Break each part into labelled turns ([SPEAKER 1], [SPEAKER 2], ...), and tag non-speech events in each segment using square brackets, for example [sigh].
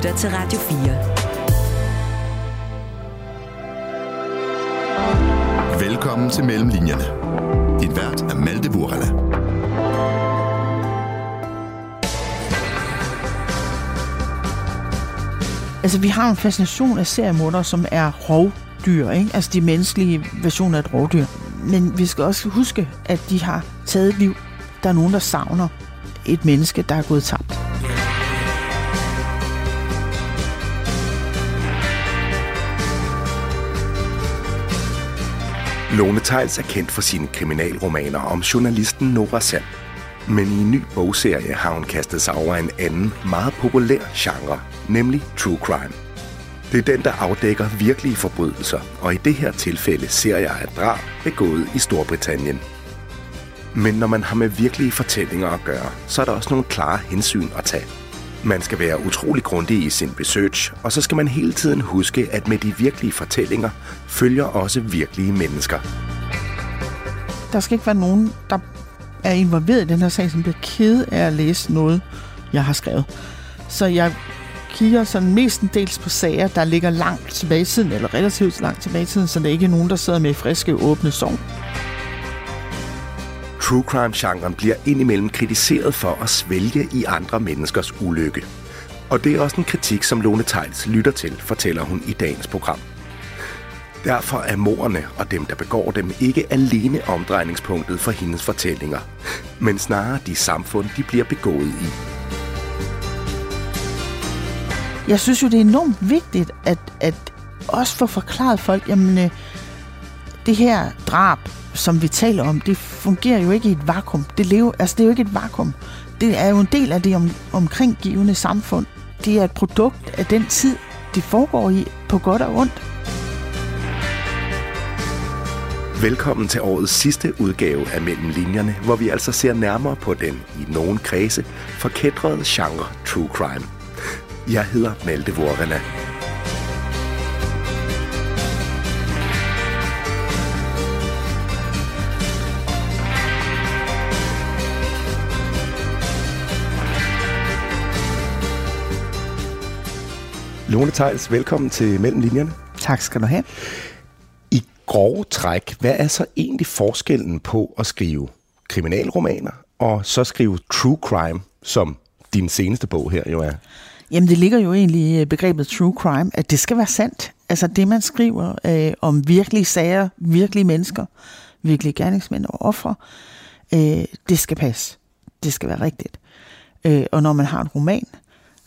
[SPEAKER 1] lytter til Radio
[SPEAKER 2] 4. Velkommen til Mellemlinjerne. Din vært er Malte Burhala.
[SPEAKER 3] Altså, vi har en fascination af seriemordere, som er rovdyr, ikke? Altså de menneskelige versioner af et rovdyr. Men vi skal også huske, at de har taget liv. Der er nogen, der savner et menneske, der er gået tabt.
[SPEAKER 4] Lone Tejls er kendt for sine kriminalromaner om journalisten Nora Sand. Men i en ny bogserie har hun kastet sig over en anden, meget populær genre, nemlig true crime. Det er den, der afdækker virkelige forbrydelser, og i det her tilfælde ser jeg et drab begået i Storbritannien. Men når man har med virkelige fortællinger at gøre, så er der også nogle klare hensyn at tage. Man skal være utrolig grundig i sin research, og så skal man hele tiden huske, at med de virkelige fortællinger følger også virkelige mennesker.
[SPEAKER 3] Der skal ikke være nogen, der er involveret i den her sag, som bliver ked af at læse noget, jeg har skrevet. Så jeg kigger sådan mestendels på sager, der ligger langt tilbage i tiden, eller relativt langt tilbage i tiden, så ikke er nogen, der sidder med friske, åbne sår.
[SPEAKER 4] True crime-genren bliver indimellem kritiseret for at svælge i andre menneskers ulykke. Og det er også en kritik, som Lone Tejls lytter til, fortæller hun i dagens program. Derfor er morerne og dem, der begår dem, ikke alene omdrejningspunktet for hendes fortællinger, men snarere de samfund, de bliver begået i.
[SPEAKER 3] Jeg synes jo, det er enormt vigtigt, at, at også få forklaret folk, jamen øh, det her drab, som vi taler om, det fungerer jo ikke i et vakuum. Det, lever, altså, det er jo ikke et vakuum. Det er jo en del af det om, omkringgivende samfund. Det er et produkt af den tid, det foregår i, på godt og ondt.
[SPEAKER 4] Velkommen til årets sidste udgave af Mellem Linjerne, hvor vi altså ser nærmere på den i nogen kredse forkædrede genre true crime. Jeg hedder Malte Vorrella. Lone Tejls, velkommen til Mellem Linjerne.
[SPEAKER 3] Tak skal du have.
[SPEAKER 4] I grove træk, hvad er så egentlig forskellen på at skrive kriminalromaner og så skrive true crime, som din seneste bog her jo er?
[SPEAKER 3] Jamen, det ligger jo egentlig i begrebet true crime, at det skal være sandt. Altså det, man skriver øh, om virkelige sager, virkelige mennesker, virkelige gerningsmænd og ofre, øh, det skal passe. Det skal være rigtigt. Øh, og når man har en roman,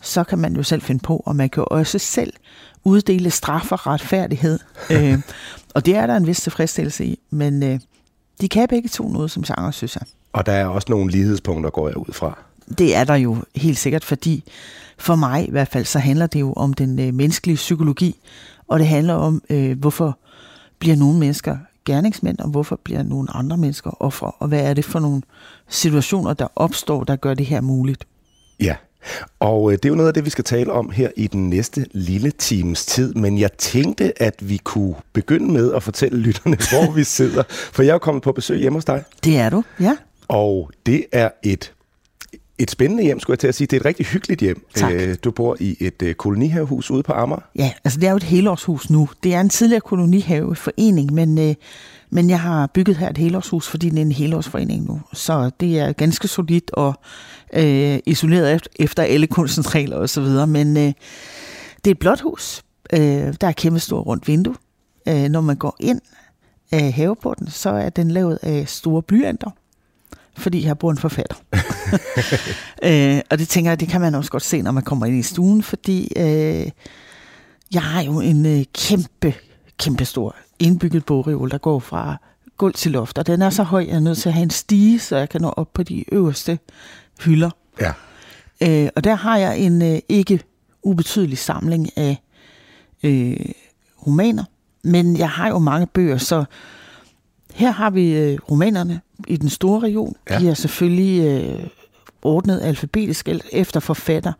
[SPEAKER 3] så kan man jo selv finde på, og man kan jo også selv uddele straf og retfærdighed. øh, og det er der en vis tilfredsstillelse i, men øh, de kan begge to noget som sanger, synes jeg.
[SPEAKER 4] Og der er også nogle lighedspunkter, går jeg ud fra.
[SPEAKER 3] Det er der jo helt sikkert, fordi for mig i hvert fald, så handler det jo om den øh, menneskelige psykologi, og det handler om, øh, hvorfor bliver nogle mennesker gerningsmænd, og hvorfor bliver nogle andre mennesker ofre, og hvad er det for nogle situationer, der opstår, der gør det her muligt.
[SPEAKER 4] Ja, og øh, det er jo noget af det, vi skal tale om her i den næste lille times tid, men jeg tænkte, at vi kunne begynde med at fortælle lytterne, [laughs] hvor vi sidder, for jeg er kommet på besøg hjemme hos dig.
[SPEAKER 3] Det er du, ja.
[SPEAKER 4] Og det er et et spændende hjem, skulle jeg til at sige. Det er et rigtig hyggeligt hjem.
[SPEAKER 3] Tak.
[SPEAKER 4] Øh, du bor i et øh, kolonihavehus ude på Amager.
[SPEAKER 3] Ja, altså det er jo et helårshus nu. Det er en tidligere kolonihaveforening, men, øh, men jeg har bygget her et helårshus, fordi det er en helårsforening nu. Så det er ganske solidt og øh, isoleret efter alle kunstens regler osv. Men øh, det er et blåt hus. Øh, der er et kæmpe stort rundt vindue. Øh, når man går ind af haveporten, så er den lavet af store blyanter fordi jeg bor en forfatter. [laughs] øh, og det tænker jeg, det kan man også godt se, når man kommer ind i stuen, fordi øh, jeg har jo en øh, kæmpe, kæmpe stor indbygget bogreol, der går fra gulv til loft, og den er så høj, at jeg er nødt til at have en stige, så jeg kan nå op på de øverste hylder.
[SPEAKER 4] Ja.
[SPEAKER 3] Øh, og der har jeg en øh, ikke ubetydelig samling af øh, romaner, men jeg har jo mange bøger, så her har vi øh, romanerne i den store region. Ja. De er selvfølgelig øh, ordnet alfabetisk efter forfatter.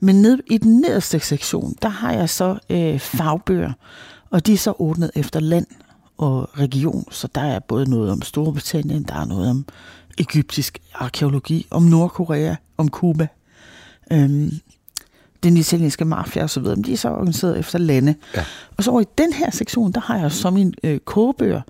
[SPEAKER 3] Men ned i den nederste sektion, der har jeg så øh, fagbøger, og de er så ordnet efter land og region. Så der er både noget om Storbritannien, der er noget om egyptisk arkeologi, om Nordkorea, om Kuba. Øhm, den italienske mafia og så videre. Men de er så organiseret efter lande. Ja. Og så over i den her sektion, der har jeg så mine øh, kogebøger.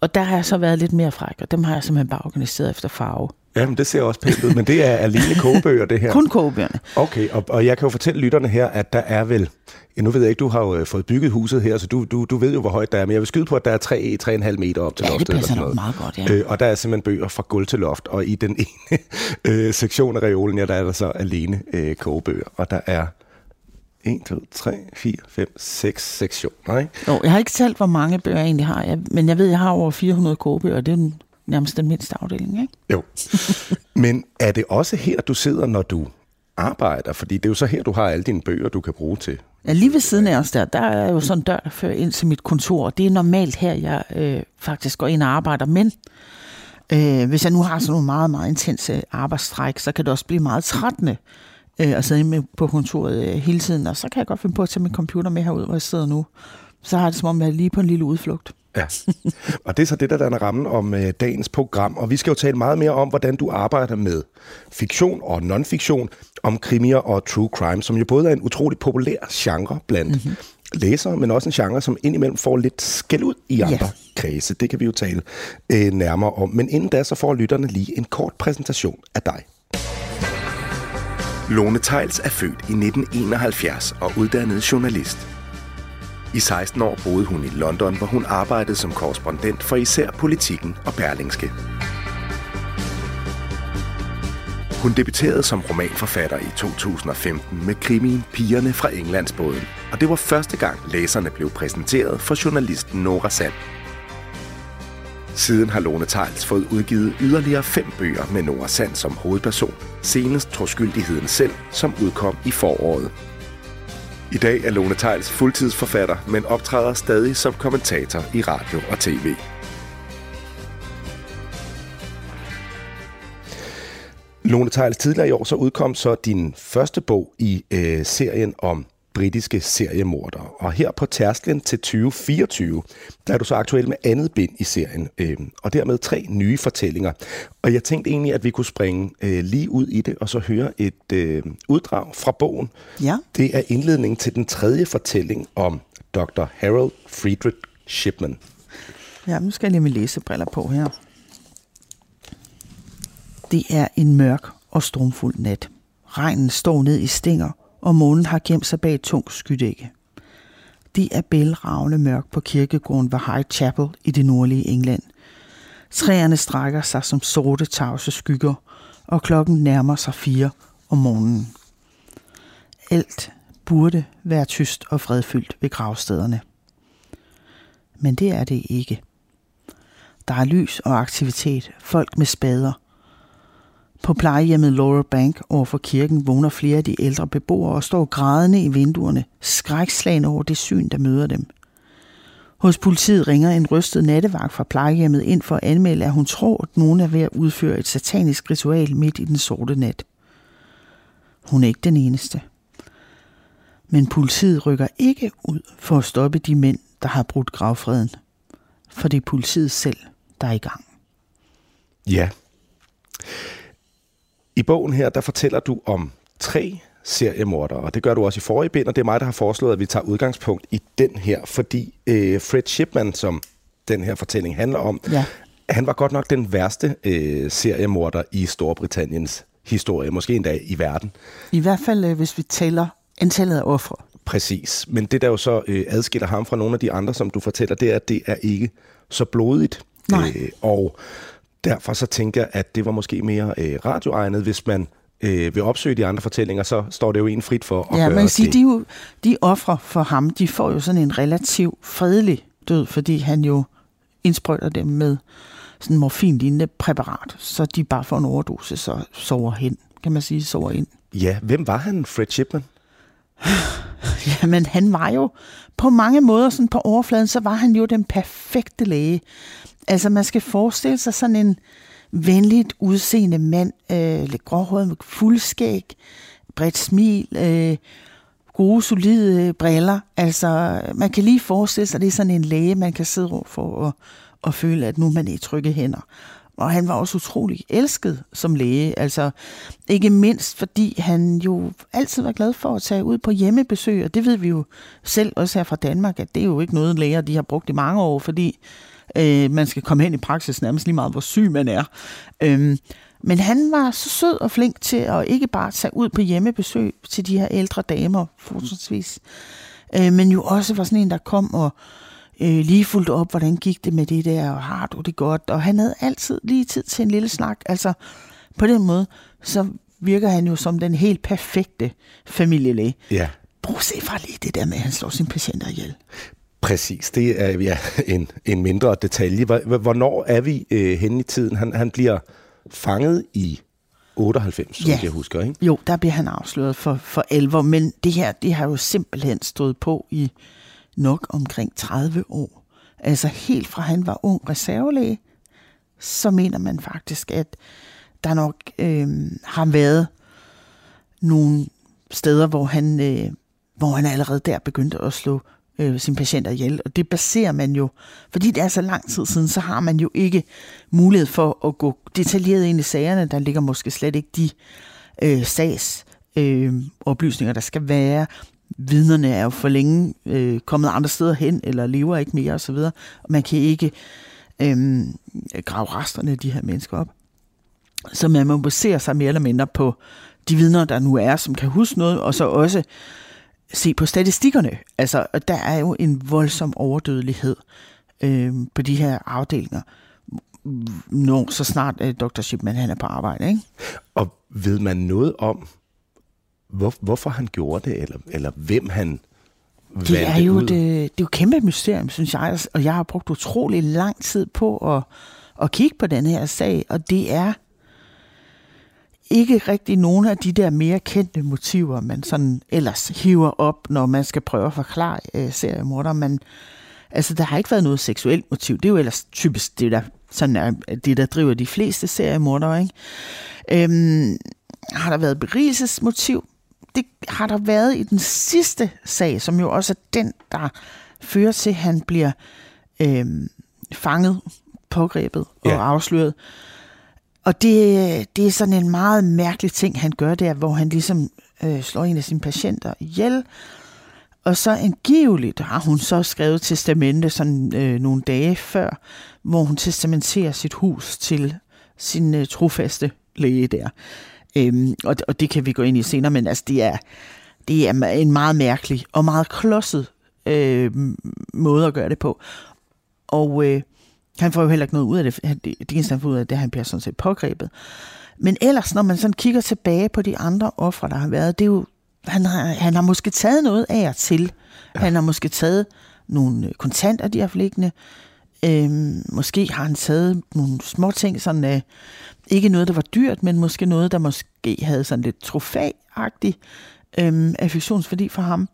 [SPEAKER 3] Og der har jeg så været lidt mere fræk, og dem har jeg simpelthen bare organiseret efter farve.
[SPEAKER 4] Jamen, det ser også pænt ud, men det er alene kogebøger, det her.
[SPEAKER 3] Kun kogebøgerne.
[SPEAKER 4] Okay, og, og jeg kan jo fortælle lytterne her, at der er vel, ja, nu ved jeg ikke, du har jo øh, fået bygget huset her, så du, du, du ved jo, hvor højt der er, men jeg vil skyde på, at der er 3-3,5 meter op til
[SPEAKER 3] ja,
[SPEAKER 4] loftet.
[SPEAKER 3] det passer nok meget godt, ja.
[SPEAKER 4] Øh, og der er simpelthen bøger fra gulv til loft, og i den [laughs] ene øh, sektion af reolen, ja, der er der så alene øh, kogebøger, og der er 1, 2, 3, 4, 5, 6 sektioner, ikke?
[SPEAKER 3] Jo, jeg har ikke talt, hvor mange bøger jeg egentlig har, jeg, men jeg ved, jeg har over 400 kogebøger, og det er nærmest den mindste afdeling, ikke?
[SPEAKER 4] Jo. Men er det også her, du sidder, når du arbejder? Fordi det er jo så her, du har alle dine bøger, du kan bruge til.
[SPEAKER 3] Ja, lige ved siden af os der, der er jo sådan en dør, der fører ind til mit kontor. Det er normalt her, jeg øh, faktisk går ind og arbejder. Men øh, hvis jeg nu har sådan nogle meget, meget intense arbejdstræk, så kan det også blive meget trættende øh, at sidde med på kontoret øh, hele tiden. Og så kan jeg godt finde på at tage min computer med herud, hvor jeg sidder nu. Så har jeg det som om, jeg er lige på en lille udflugt.
[SPEAKER 4] Ja, og det er så det, der er rammen om øh, dagens program. Og vi skal jo tale meget mere om, hvordan du arbejder med fiktion og non-fiktion, om krimier og true crime, som jo både er en utrolig populær genre blandt mm-hmm. læsere, men også en genre, som indimellem får lidt skæld ud i andre yeah. kredse. Det kan vi jo tale øh, nærmere om. Men inden da, så får lytterne lige en kort præsentation af dig. Lone Tejls er født i 1971 og uddannet journalist. I 16 år boede hun i London, hvor hun arbejdede som korrespondent for især politikken og Berlingske. Hun debuterede som romanforfatter i 2015 med krimien Pigerne fra Englandsbåden, og det var første gang læserne blev præsenteret for journalisten Nora Sand. Siden har Lone Tejls fået udgivet yderligere fem bøger med Nora Sand som hovedperson, senest Troskyldigheden selv, som udkom i foråret. I dag er Lone Tejls fuldtidsforfatter, men optræder stadig som kommentator i radio og tv. Lone Tejls tidligere i år så udkom så din første bog i øh, serien om britiske seriemordere. Og her på tærsklen til 2024, der er du så aktuel med andet bind i serien, øh, og dermed tre nye fortællinger. Og jeg tænkte egentlig, at vi kunne springe øh, lige ud i det, og så høre et øh, uddrag fra bogen.
[SPEAKER 3] Ja.
[SPEAKER 4] Det er indledningen til den tredje fortælling om Dr. Harold Friedrich Shipman.
[SPEAKER 3] Ja, nu skal jeg lige med læsebriller på her. Det er en mørk og stormfuld nat. Regnen står ned i stænger, og månen har gemt sig bag et tungt skydække. Det er bælragende mørk på kirkegården ved High Chapel i det nordlige England. Træerne strækker sig som sorte tavse skygger, og klokken nærmer sig fire om morgenen. Alt burde være tyst og fredfyldt ved gravstederne. Men det er det ikke. Der er lys og aktivitet, folk med spader, på plejehjemmet Laura Bank over for kirken vågner flere af de ældre beboere og står grædende i vinduerne, skrækslagende over det syn, der møder dem. Hos politiet ringer en rystet nattevagt fra plejehjemmet ind for at anmelde, at hun tror, at nogen er ved at udføre et satanisk ritual midt i den sorte nat. Hun er ikke den eneste. Men politiet rykker ikke ud for at stoppe de mænd, der har brudt gravfreden. For det er politiet selv, der er i gang.
[SPEAKER 4] Ja. I bogen her, der fortæller du om tre seriemordere, og det gør du også i forrige bind, og det er mig, der har foreslået, at vi tager udgangspunkt i den her, fordi øh, Fred Shipman, som den her fortælling handler om,
[SPEAKER 3] Ja.
[SPEAKER 4] han var godt nok den værste øh, seriemorder i Storbritanniens historie, måske endda i verden.
[SPEAKER 3] I hvert fald, øh, hvis vi tæller antallet af ofre.
[SPEAKER 4] Præcis. Men det, der jo så øh, adskiller ham fra nogle af de andre, som du fortæller, det er, at det er ikke så blodigt.
[SPEAKER 3] Nej.
[SPEAKER 4] Øh, og derfor så tænker jeg, at det var måske mere øh, radioegnet, hvis man øh, vil opsøge de andre fortællinger, så står det jo en frit for at
[SPEAKER 3] Ja,
[SPEAKER 4] gøre
[SPEAKER 3] man kan sige,
[SPEAKER 4] det.
[SPEAKER 3] de, jo, de ofre for ham, de får jo sådan en relativ fredelig død, fordi han jo indsprøjter dem med sådan en morfinlignende præparat, så de bare får en overdose, så sover hen, kan man sige, sover ind.
[SPEAKER 4] Ja, hvem var han, Fred Shipman? [sighs]
[SPEAKER 3] Jamen, han var jo på mange måder, sådan på overfladen, så var han jo den perfekte læge. Altså, man skal forestille sig sådan en venligt udseende mand, øh, lidt gråhåret med fuldskæg, bredt smil, øh, gode, solide øh, briller. Altså, man kan lige forestille sig, at det er sådan en læge, man kan sidde over for og, og føle, at nu er man i trygge hænder. Og han var også utrolig elsket som læge. Altså ikke mindst fordi han jo altid var glad for at tage ud på hjemmebesøg. Og det ved vi jo selv også her fra Danmark, at det er jo ikke noget læger, de har brugt i mange år, fordi øh, man skal komme hen i praksis nærmest lige meget, hvor syg man er. Øhm, men han var så sød og flink til at ikke bare tage ud på hjemmebesøg til de her ældre damer, fortsatvis, øh, men jo også var sådan en, der kom og øh, lige fulgte op, hvordan gik det med det der, og har du det godt? Og han havde altid lige tid til en lille snak. Altså på den måde, så virker han jo som den helt perfekte familielæge.
[SPEAKER 4] Ja.
[SPEAKER 3] Prøv at se fra lige det der med, at han slår sine patienter ihjel.
[SPEAKER 4] Præcis, det er ja, en, en mindre detalje. Hvornår er vi øh, henne i tiden? Han, han bliver fanget i 98, som
[SPEAKER 3] Ja.
[SPEAKER 4] jeg husker, ikke?
[SPEAKER 3] Jo, der bliver han afsløret for, for alvor, men det her, det har jo simpelthen stået på i nok omkring 30 år. Altså helt fra han var ung reservelæge, så mener man faktisk, at der nok øh, har været nogle steder, hvor han, øh, hvor han allerede der begyndte at slå øh, sine patienter ihjel. Og det baserer man jo, fordi det er så lang tid siden, så har man jo ikke mulighed for at gå detaljeret ind i sagerne. Der ligger måske slet ikke de øh, sags øh, oplysninger, der skal være. Vidnerne er jo for længe øh, kommet andre steder hen, eller lever ikke mere osv. Og man kan ikke øh, grave resterne af de her mennesker op. Så man må basere sig mere eller mindre på de vidner, der nu er, som kan huske noget, og så også se på statistikkerne. Altså, der er jo en voldsom overdødelighed øh, på de her afdelinger, når så snart øh, Dr. Shipman han er på arbejde. Ikke?
[SPEAKER 4] Og ved man noget om, hvor, hvorfor han gjorde det, eller, eller hvem han
[SPEAKER 3] Det er, jo
[SPEAKER 4] ud?
[SPEAKER 3] et, øh, det er jo et kæmpe mysterium, synes jeg, og jeg har brugt utrolig lang tid på at, at kigge på den her sag, og det er ikke rigtig nogen af de der mere kendte motiver, man sådan ellers hiver op, når man skal prøve at forklare øh, seriemorder. Man, altså, der har ikke været noget seksuelt motiv. Det er jo ellers typisk det, der, sådan er, det, der driver de fleste seriemordere. Ikke? Øhm, har der været berigelsesmotiv? Det har der været i den sidste sag, som jo også er den, der fører til, at han bliver øhm, fanget, pågrebet og
[SPEAKER 4] Ja.
[SPEAKER 3] afsløret. Og det, det er sådan en meget mærkelig ting, han gør der, hvor han ligesom øh, slår en af sine patienter ihjel. Og så angiveligt har hun så skrevet testamente sådan øh, nogle dage før, hvor hun testamenterer sit hus til sin øh, trofaste læge der. Øhm, og, og det kan vi gå ind i senere, men altså det er, det er en meget mærkelig og meget klodset øh, måde at gøre det på. Og øh, han får jo heller ikke noget ud af det. Det, eneste, han får ud af det, han bliver sådan set pågrebet. Men ellers, når man sådan kigger tilbage på de andre ofre, der har været, det er jo, han har, han har måske taget noget af og til. Ja. Han har måske taget nogle øh, kontanter, de har liggende. Øhm, måske har han taget nogle små ting, sådan, øh, ikke noget, der var dyrt, men måske noget, der måske havde sådan lidt trofæagtig øhm, affektionsværdi for ham.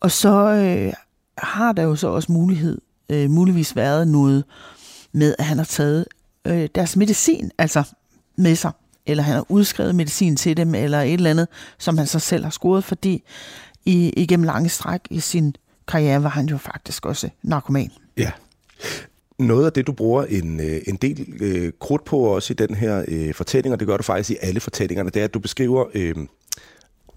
[SPEAKER 3] Og så øh, har der jo så også mulighed, øh, muligvis været noget med, at han har taget øh, deres medicin, altså med sig, eller han har udskrevet medicin til dem, eller et eller andet, som han så selv har scoret, fordi i, igennem lange stræk i sin karriere var han jo faktisk også narkoman.
[SPEAKER 4] Ja. Noget af det, du bruger en, øh, en del øh, krudt på også i den her øh, fortælling, og det gør du faktisk i alle fortællingerne, det er, at du beskriver øh,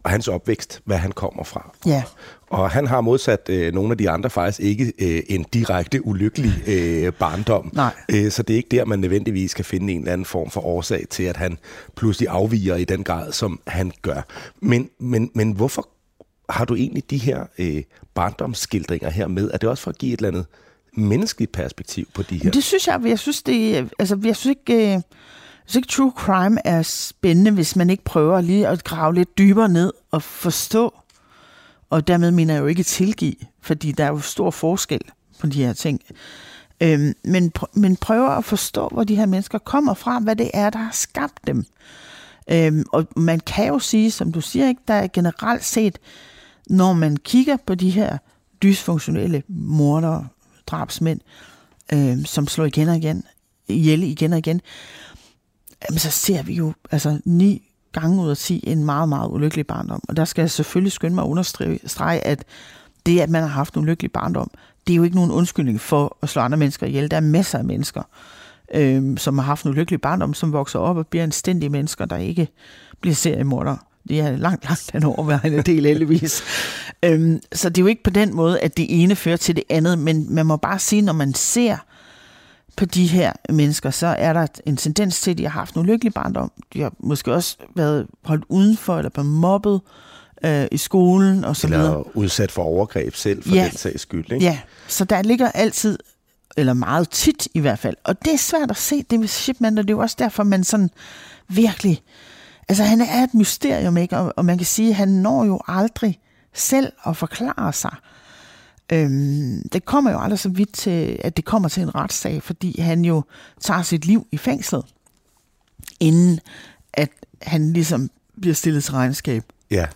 [SPEAKER 4] hans opvækst, hvad han kommer fra.
[SPEAKER 3] Ja.
[SPEAKER 4] Og han har modsat øh, nogle af de andre faktisk ikke øh, en direkte ulykkelig øh, barndom.
[SPEAKER 3] Nej.
[SPEAKER 4] Øh, så det er ikke der, man nødvendigvis kan finde en eller anden form for årsag til, at han pludselig afviger i den grad, som han gør. Men, men, men hvorfor har du egentlig de her øh, barndomsskildringer her med? Er det også for at give et eller andet menneskeligt perspektiv på de her?
[SPEAKER 3] Det synes jeg, jeg synes, det, altså, jeg synes ikke, øh, jeg synes ikke, true crime er spændende, hvis man ikke prøver lige at grave lidt dybere ned og forstå. Og dermed mener jeg jo ikke tilgive, fordi der er jo stor forskel på de her ting. Øhm, men, pr- men prøver at forstå, hvor de her mennesker kommer fra, hvad det er, der har skabt dem. Øhm, og man kan jo sige, som du siger, ikke, der er generelt set, når man kigger på de her dysfunktionelle mordere, drabsmænd, øh, som slår igen og igen, ihjel igen og igen, jamen så ser vi jo altså ni gange ud af 10 en meget, meget ulykkelig barndom. Og der skal jeg selvfølgelig skynde mig at understrege, at det, at man har haft en ulykkelig barndom, det er jo ikke nogen undskyldning for at slå andre mennesker ihjel. Der er masser af mennesker, øh, som har haft en ulykkelig barndom, som vokser op og bliver anstændige mennesker, der ikke bliver seriemordere. Det er langt, langt den overvejende del, heldigvis. [laughs] øhm, så det er jo ikke på den måde, at det ene fører til det andet, men man må bare sige, når man ser på de her mennesker, så er der en tendens til, at de har haft en ulykkelig barndom. De har måske også været holdt udenfor eller blevet mobbet øh, i skolen og så
[SPEAKER 4] Eller
[SPEAKER 3] videre.
[SPEAKER 4] udsat for overgreb selv, for
[SPEAKER 3] Ja.
[SPEAKER 4] den sags skyld. Ikke?
[SPEAKER 3] Ja, så der ligger altid, eller meget tit i hvert fald, og det er svært at se det med Shipman, og det er jo også derfor, man sådan virkelig, altså han er et mysterium, ikke? Og, og man kan sige, at han når jo aldrig selv at forklare sig. Øhm, det kommer jo aldrig så vidt til, at det kommer til en retssag, fordi han jo tager sit liv i fængslet, inden at han ligesom bliver stillet til regnskab.
[SPEAKER 4] Ja.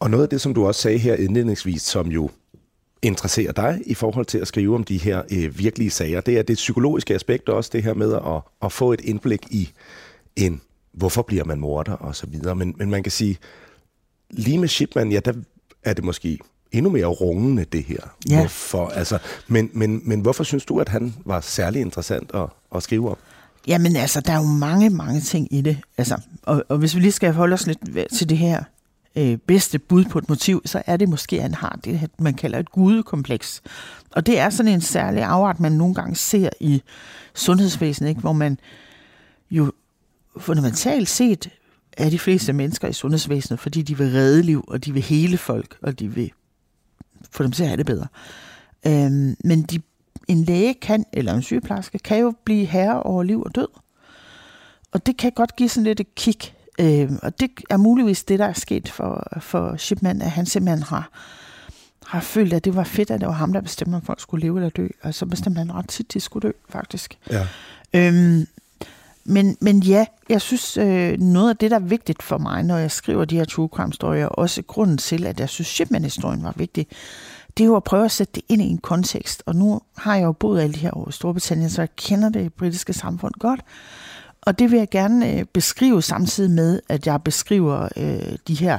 [SPEAKER 4] Og noget af det, som du også sagde her indledningsvis, som jo interesserer dig i forhold til at skrive om de her øh, virkelige sager, det er det psykologiske aspekt og også det her med at, at få et indblik i en, hvorfor bliver man morder og så videre. Men, men man kan sige, lige med Shipman, ja, der er det måske endnu mere rungende det her.
[SPEAKER 3] Ja.
[SPEAKER 4] Hvorfor, altså, men, men, men hvorfor synes du, at han var særlig interessant at, at skrive om?
[SPEAKER 3] Jamen altså, der er jo mange, mange ting i det. Altså, og, og hvis vi lige skal holde os lidt til det her øh, bedste bud på et motiv, så er det måske, at han har det, man kalder et gudekompleks. Og det er sådan en særlig afart, man nogle gange ser i sundhedsvæsenet, ikke? hvor man jo fundamentalt set er de fleste mennesker i sundhedsvæsenet, fordi de vil redde liv, og de vil hele folk, og de vil få dem til at have det bedre. Øhm, men de, en læge kan, eller en sygeplejerske, kan jo blive herre over liv og død. Og det kan godt give sådan lidt et kick. Øhm, og det er muligvis det, der er sket for, for Shipman, at han simpelthen har, har følt, at det var fedt, at det var ham, der bestemte, om folk skulle leve eller dø. Og så bestemte han ret tit, de skulle dø, faktisk.
[SPEAKER 4] Ja.
[SPEAKER 3] Øhm, men, men ja, jeg synes, øh, noget af det, der er vigtigt for mig, når jeg skriver de her true crime-historier, og også grunden til, at jeg synes, Shipman-historien var vigtig, det er jo at prøve at sætte det ind i en kontekst. Og nu har jeg jo boet alle de her år i Storbritannien, så jeg kender det britiske samfund godt. Og det vil jeg gerne øh, beskrive samtidig med, at jeg beskriver øh, de her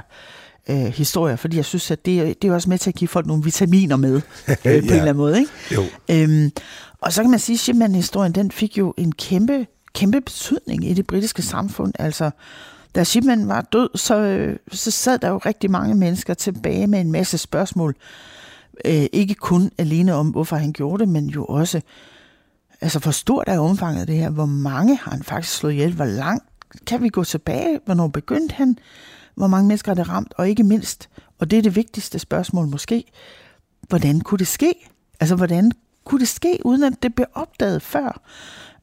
[SPEAKER 3] øh, historier, fordi jeg synes, at det, det er også med til at give folk nogle vitaminer med, øh, på ja. [laughs] en eller anden måde. Ikke?
[SPEAKER 4] Jo.
[SPEAKER 3] Øhm, og så kan man sige, at Shipman-historien, den fik jo en kæmpe, kæmpe betydning i det britiske samfund. Altså, da Shipman var død, så, øh, så sad der jo rigtig mange mennesker tilbage med en masse spørgsmål. Øh, ikke kun alene om, hvorfor han gjorde det, men jo også, altså hvor stort er omfanget af det her? Hvor mange har han faktisk slået ihjel? Hvor langt kan vi gå tilbage? Hvornår begyndte han? Hvor mange mennesker er det ramt? Og ikke mindst, og det er det vigtigste spørgsmål måske, hvordan kunne det ske? Altså, hvordan kunne det ske, uden at det blev opdaget før?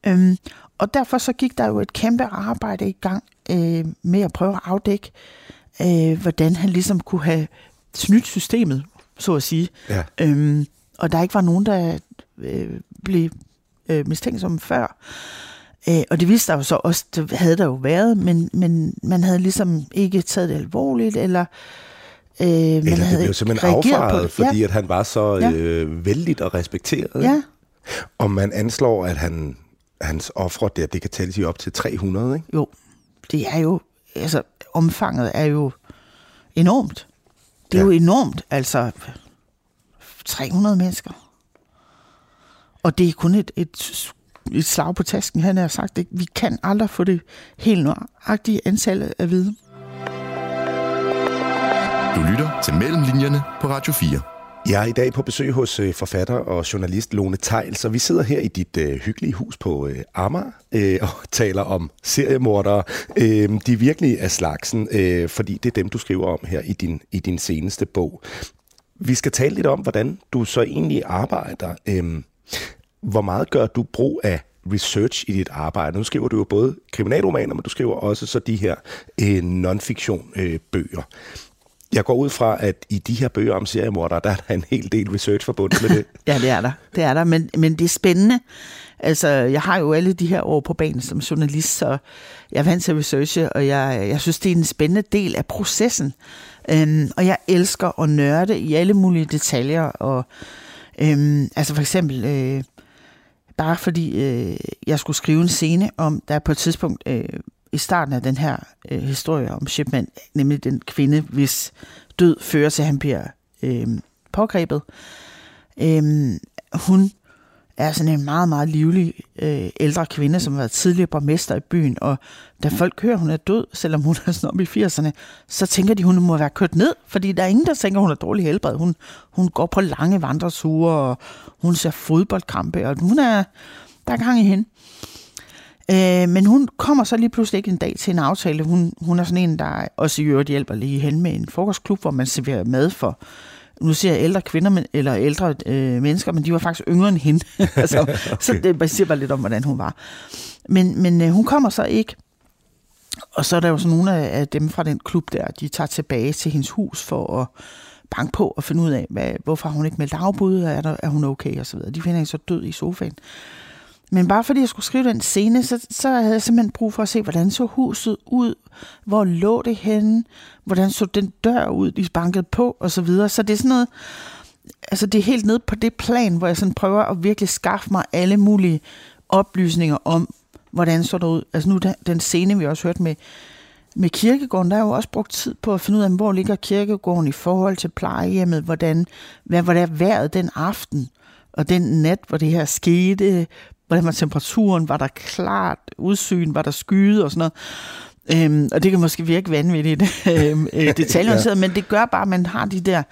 [SPEAKER 3] Øhm, og derfor så gik der jo et kæmpe arbejde i gang øh, med at prøve at afdække, øh, hvordan han ligesom kunne have snydt systemet, så at sige.
[SPEAKER 4] Ja.
[SPEAKER 3] Øhm, og der ikke var nogen, der øh, blev øh, mistænksomme før. Øh, og det viste der jo så også, det havde der jo været, men, men man havde ligesom ikke taget det alvorligt, eller øh, man
[SPEAKER 4] Eller det
[SPEAKER 3] havde
[SPEAKER 4] blev
[SPEAKER 3] ikke
[SPEAKER 4] simpelthen
[SPEAKER 3] reageret på
[SPEAKER 4] affaret,
[SPEAKER 3] det.
[SPEAKER 4] fordi
[SPEAKER 3] ja.
[SPEAKER 4] at han var så
[SPEAKER 3] Ja.
[SPEAKER 4] øh, vældigt og respekteret.
[SPEAKER 3] ja,
[SPEAKER 4] Og man anslår, at han, hans ofre der, det kan tælles i op til 300, ikke?
[SPEAKER 3] jo, det er jo, altså omfanget er jo enormt. Det er
[SPEAKER 4] Ja.
[SPEAKER 3] jo enormt, altså 300 mennesker. Og det er kun et, et, et slag på tasken, han har sagt. Det. Vi kan aldrig få det helt nøjagtige antal at vide.
[SPEAKER 2] Du lytter til Mellemlinjerne på Radio 4.
[SPEAKER 4] Jeg er i dag på besøg hos øh, forfatter og journalist Lone Tejl, så vi sidder her i dit øh, hyggelige hus på øh, Amager øh, og [laughs] taler om seriemordere. Øh, de er virkelig er slagsen, øh, fordi det er dem, du skriver om her i din, i din seneste bog. Vi skal tale lidt om, hvordan du så egentlig arbejder. Øh, hvor meget gør du brug af research i dit arbejde? Nu skriver du jo både kriminalromaner, men du skriver også så de her øh, non-fiction øh, bøger. Jeg går ud fra, at i de her bøger om seriemordere, der er der en hel del research forbundet med det. [laughs]
[SPEAKER 3] Ja, det er der. Det er der, men, men det er spændende. Altså, jeg har jo alle de her år på banen som journalist, så jeg er vant til at researche, og jeg, jeg synes, det er en spændende del af processen. Øhm, og jeg elsker at nørde i alle mulige detaljer, og øhm, altså for eksempel, øh, bare fordi øh, jeg skulle skrive en scene om, der på et tidspunkt øh, i starten af den her øh, historie om Shipman, nemlig den kvinde, hvis død fører til, at han bliver øh, pågrebet. Øh, hun er sådan en meget, meget livlig øh, ældre kvinde, som har været tidligere borgmester i byen, og da folk hører, at hun er død, selvom hun er sådan op i 80'erne, så tænker de, at hun må være kørt ned, fordi der er ingen, der tænker, at hun er dårlig helbred. Hun, hun går på lange vandreture, og hun ser fodboldkampe, og hun er, der er gang i hende. Øh, men hun kommer så lige pludselig ikke en dag til en aftale. Hun, hun er sådan en, der også i øvrigt hjælper lige hen med en frokostklub, hvor man serverer mad for nu siger jeg ældre kvinder, men, eller ældre øh, mennesker, men de var faktisk yngre end hende. [laughs] altså, [laughs] okay. Så det siger bare lidt om, hvordan hun var. Men, men øh, hun kommer så ikke. Og så er der jo så nogle af, af dem fra den klub der, de tager tilbage til hendes hus for at banke på og finde ud af, hvad, hvorfor hun ikke meldt afbud, er, der, er hun okay og så videre. De finder hende så død i sofaen. Men bare fordi jeg skulle skrive den scene, så, så havde jeg simpelthen brug for at se, hvordan så huset ud, hvor lå det henne, hvordan så den dør ud, de bankede på, og så videre. Så det er sådan noget, altså det er helt ned på det plan, hvor jeg sådan prøver at virkelig skaffe mig alle mulige oplysninger om, hvordan så det ud. Altså nu den scene, vi også hørt med, med kirkegården, der er jo også brugt tid på at finde ud af, hvor ligger kirkegården i forhold til plejehjemmet, hvordan, hvad var der vejret den aften, og den nat, hvor det her skete, hvordan var temperaturen, var der klart udsyn, var der skyde og sådan noget. Øhm, og det kan måske virke vanvittigt [laughs] øhm, øh, detaljer, ja. men det gør bare, at man har de der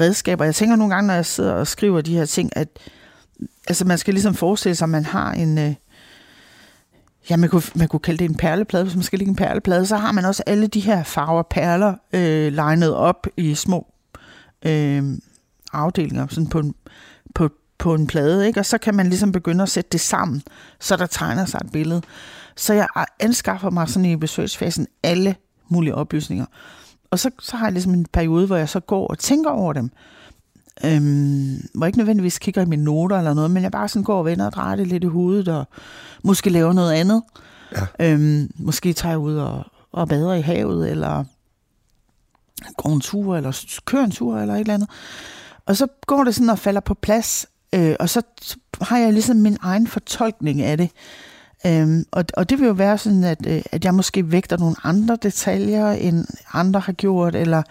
[SPEAKER 3] redskaber. Jeg tænker nogle gange, når jeg sidder og skriver de her ting, at altså, man skal ligesom forestille sig, at man har en... Øh, ja, man kunne, man kunne kalde det en perleplade, hvis man skal lægge en perleplade, så har man også alle de her farver perler øh, legnet op i små øh, afdelinger, sådan på en, på, på en plade, ikke? og så kan man ligesom begynde at sætte det sammen, så der tegner sig et billede. Så jeg anskaffer mig sådan i besøgsfasen alle mulige oplysninger. Og så, så har jeg ligesom en periode, hvor jeg så går og tænker over dem. Øhm, hvor jeg ikke nødvendigvis kigger i mine noter eller noget, men jeg bare sådan går og vender og drejer det lidt i hovedet, og måske laver noget andet. Ja. Øhm, måske tager jeg ud og, og bader i havet, eller går en tur, eller kører en tur, eller et eller andet. Og så går det sådan og falder på plads, Øh, og så har jeg ligesom min egen fortolkning af det. Øhm, og, og det vil jo være sådan, at, øh, at jeg måske vægter nogle andre detaljer, end andre har gjort, eller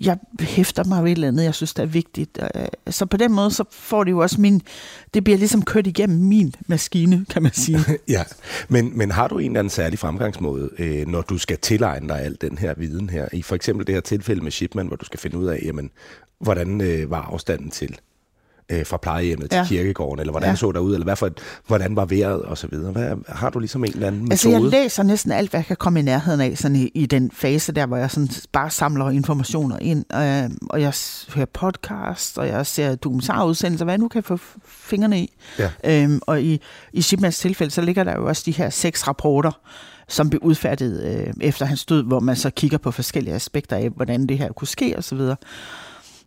[SPEAKER 3] jeg hæfter mig ved et eller andet, jeg synes, det er vigtigt. Øh, så på den måde, så får det jo også min... Det bliver ligesom kørt igennem min maskine, kan man sige. [laughs]
[SPEAKER 4] ja, men, men har du en eller anden særlig fremgangsmåde, øh, når du skal tilegne dig al den her viden her? I for eksempel det her tilfælde med Shipman, hvor du skal finde ud af, jamen, hvordan øh, var afstanden til øh, fra plejehjemmet til ja. kirkegården, eller hvordan ja. så der ud, eller hvad for, hvordan var vejret og så videre. Hvad, har du ligesom en eller anden metode?
[SPEAKER 3] Altså jeg læser næsten alt, hvad jeg kan komme i nærheden af, sådan i, i den fase der, hvor jeg sådan bare samler informationer ind, øh, og jeg hører podcast, og jeg ser dokumentarudsendelser, hvad jeg nu kan få fingrene i. Ja. Øhm, og i, i Shipmans tilfælde, så ligger der jo også de her seks rapporter, som blev udfærdiget øh, efter hans død, hvor man så kigger på forskellige aspekter af, hvordan det her kunne ske osv.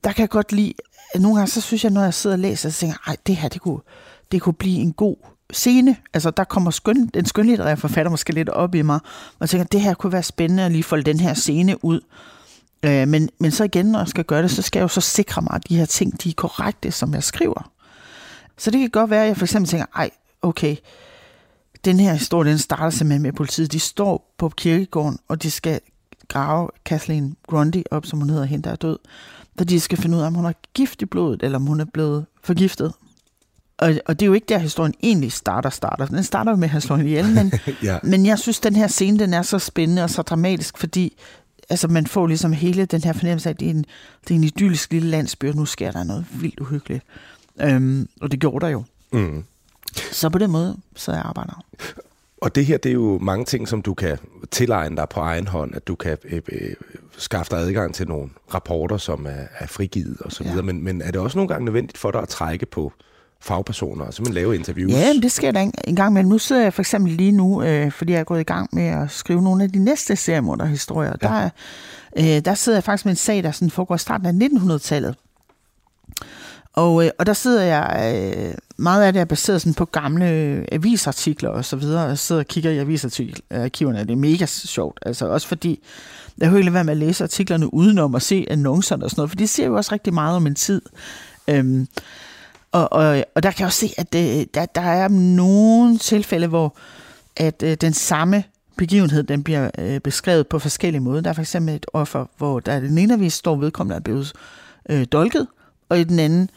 [SPEAKER 3] Der kan jeg godt lide, nogle gange så synes jeg, når jeg sidder og læser, så tænker jeg, det her, det kunne, det kunne blive en god scene. Altså, der kommer skøn, den skønlitterære forfatter måske lidt op i mig, og jeg tænker, det her kunne være spændende at lige folde den her scene ud. Øh, men, men så igen, når jeg skal gøre det, så skal jeg jo så sikre mig, at de her ting, de er korrekte, som jeg skriver. Så det kan godt være, at jeg for eksempel tænker, ej, okay, den her historie, den starter simpelthen med politiet. De står på kirkegården, og de skal grave Kathleen Grundy op, som hun hedder, hende der er død da de skal finde ud af, om hun har gift i blodet, eller om hun er blevet forgiftet. Og, og det er jo ikke der, historien egentlig starter, starter. Den starter jo med at have slået ihjel, men, [laughs] ja. men jeg synes, den her scene, den er så spændende og så dramatisk, fordi altså, man får ligesom hele den her fornemmelse af, at det er en, det er en idyllisk lille landsby, og nu sker der noget vildt uhyggeligt. Øhm, og det gjorde der jo. Mm. Så på den måde, så jeg arbejder.
[SPEAKER 4] Og det her, det er jo mange ting, som du kan tilegne dig på egen hånd, at du kan øh, øh, skaffe dig adgang til nogle rapporter, som er, er frigivet og så videre. Ja. Men, men er det også nogle gange nødvendigt for dig at trække på fagpersoner, og simpelthen lave interviews?
[SPEAKER 3] Ja, det sker der en gang med. Nu sidder jeg for eksempel lige nu, øh, fordi jeg er gået i gang med at skrive nogle af de næste seriemorderhistorier. Ja. Der, øh, der sidder jeg faktisk med en sag, der sådan foregår i starten af 1900-tallet. Og, øh, og der sidder jeg, øh, meget af det er baseret sådan på gamle øh, avisartikler og så videre. Jeg sidder og kigger i avisarkiverne, det er mega sjovt. Altså også fordi, jeg hører ikke være med at læse artiklerne udenom at se annoncerne og sådan noget, for de siger jo også rigtig meget om en tid. Øhm, og, og, og der kan jeg også se, at det, der, der er nogle tilfælde, hvor at øh, den samme begivenhed, den bliver øh, beskrevet på forskellige måder. Der er for eksempel et offer, hvor der den ene avis står vedkommende er blevet øh, dolket, og i den anden, øh,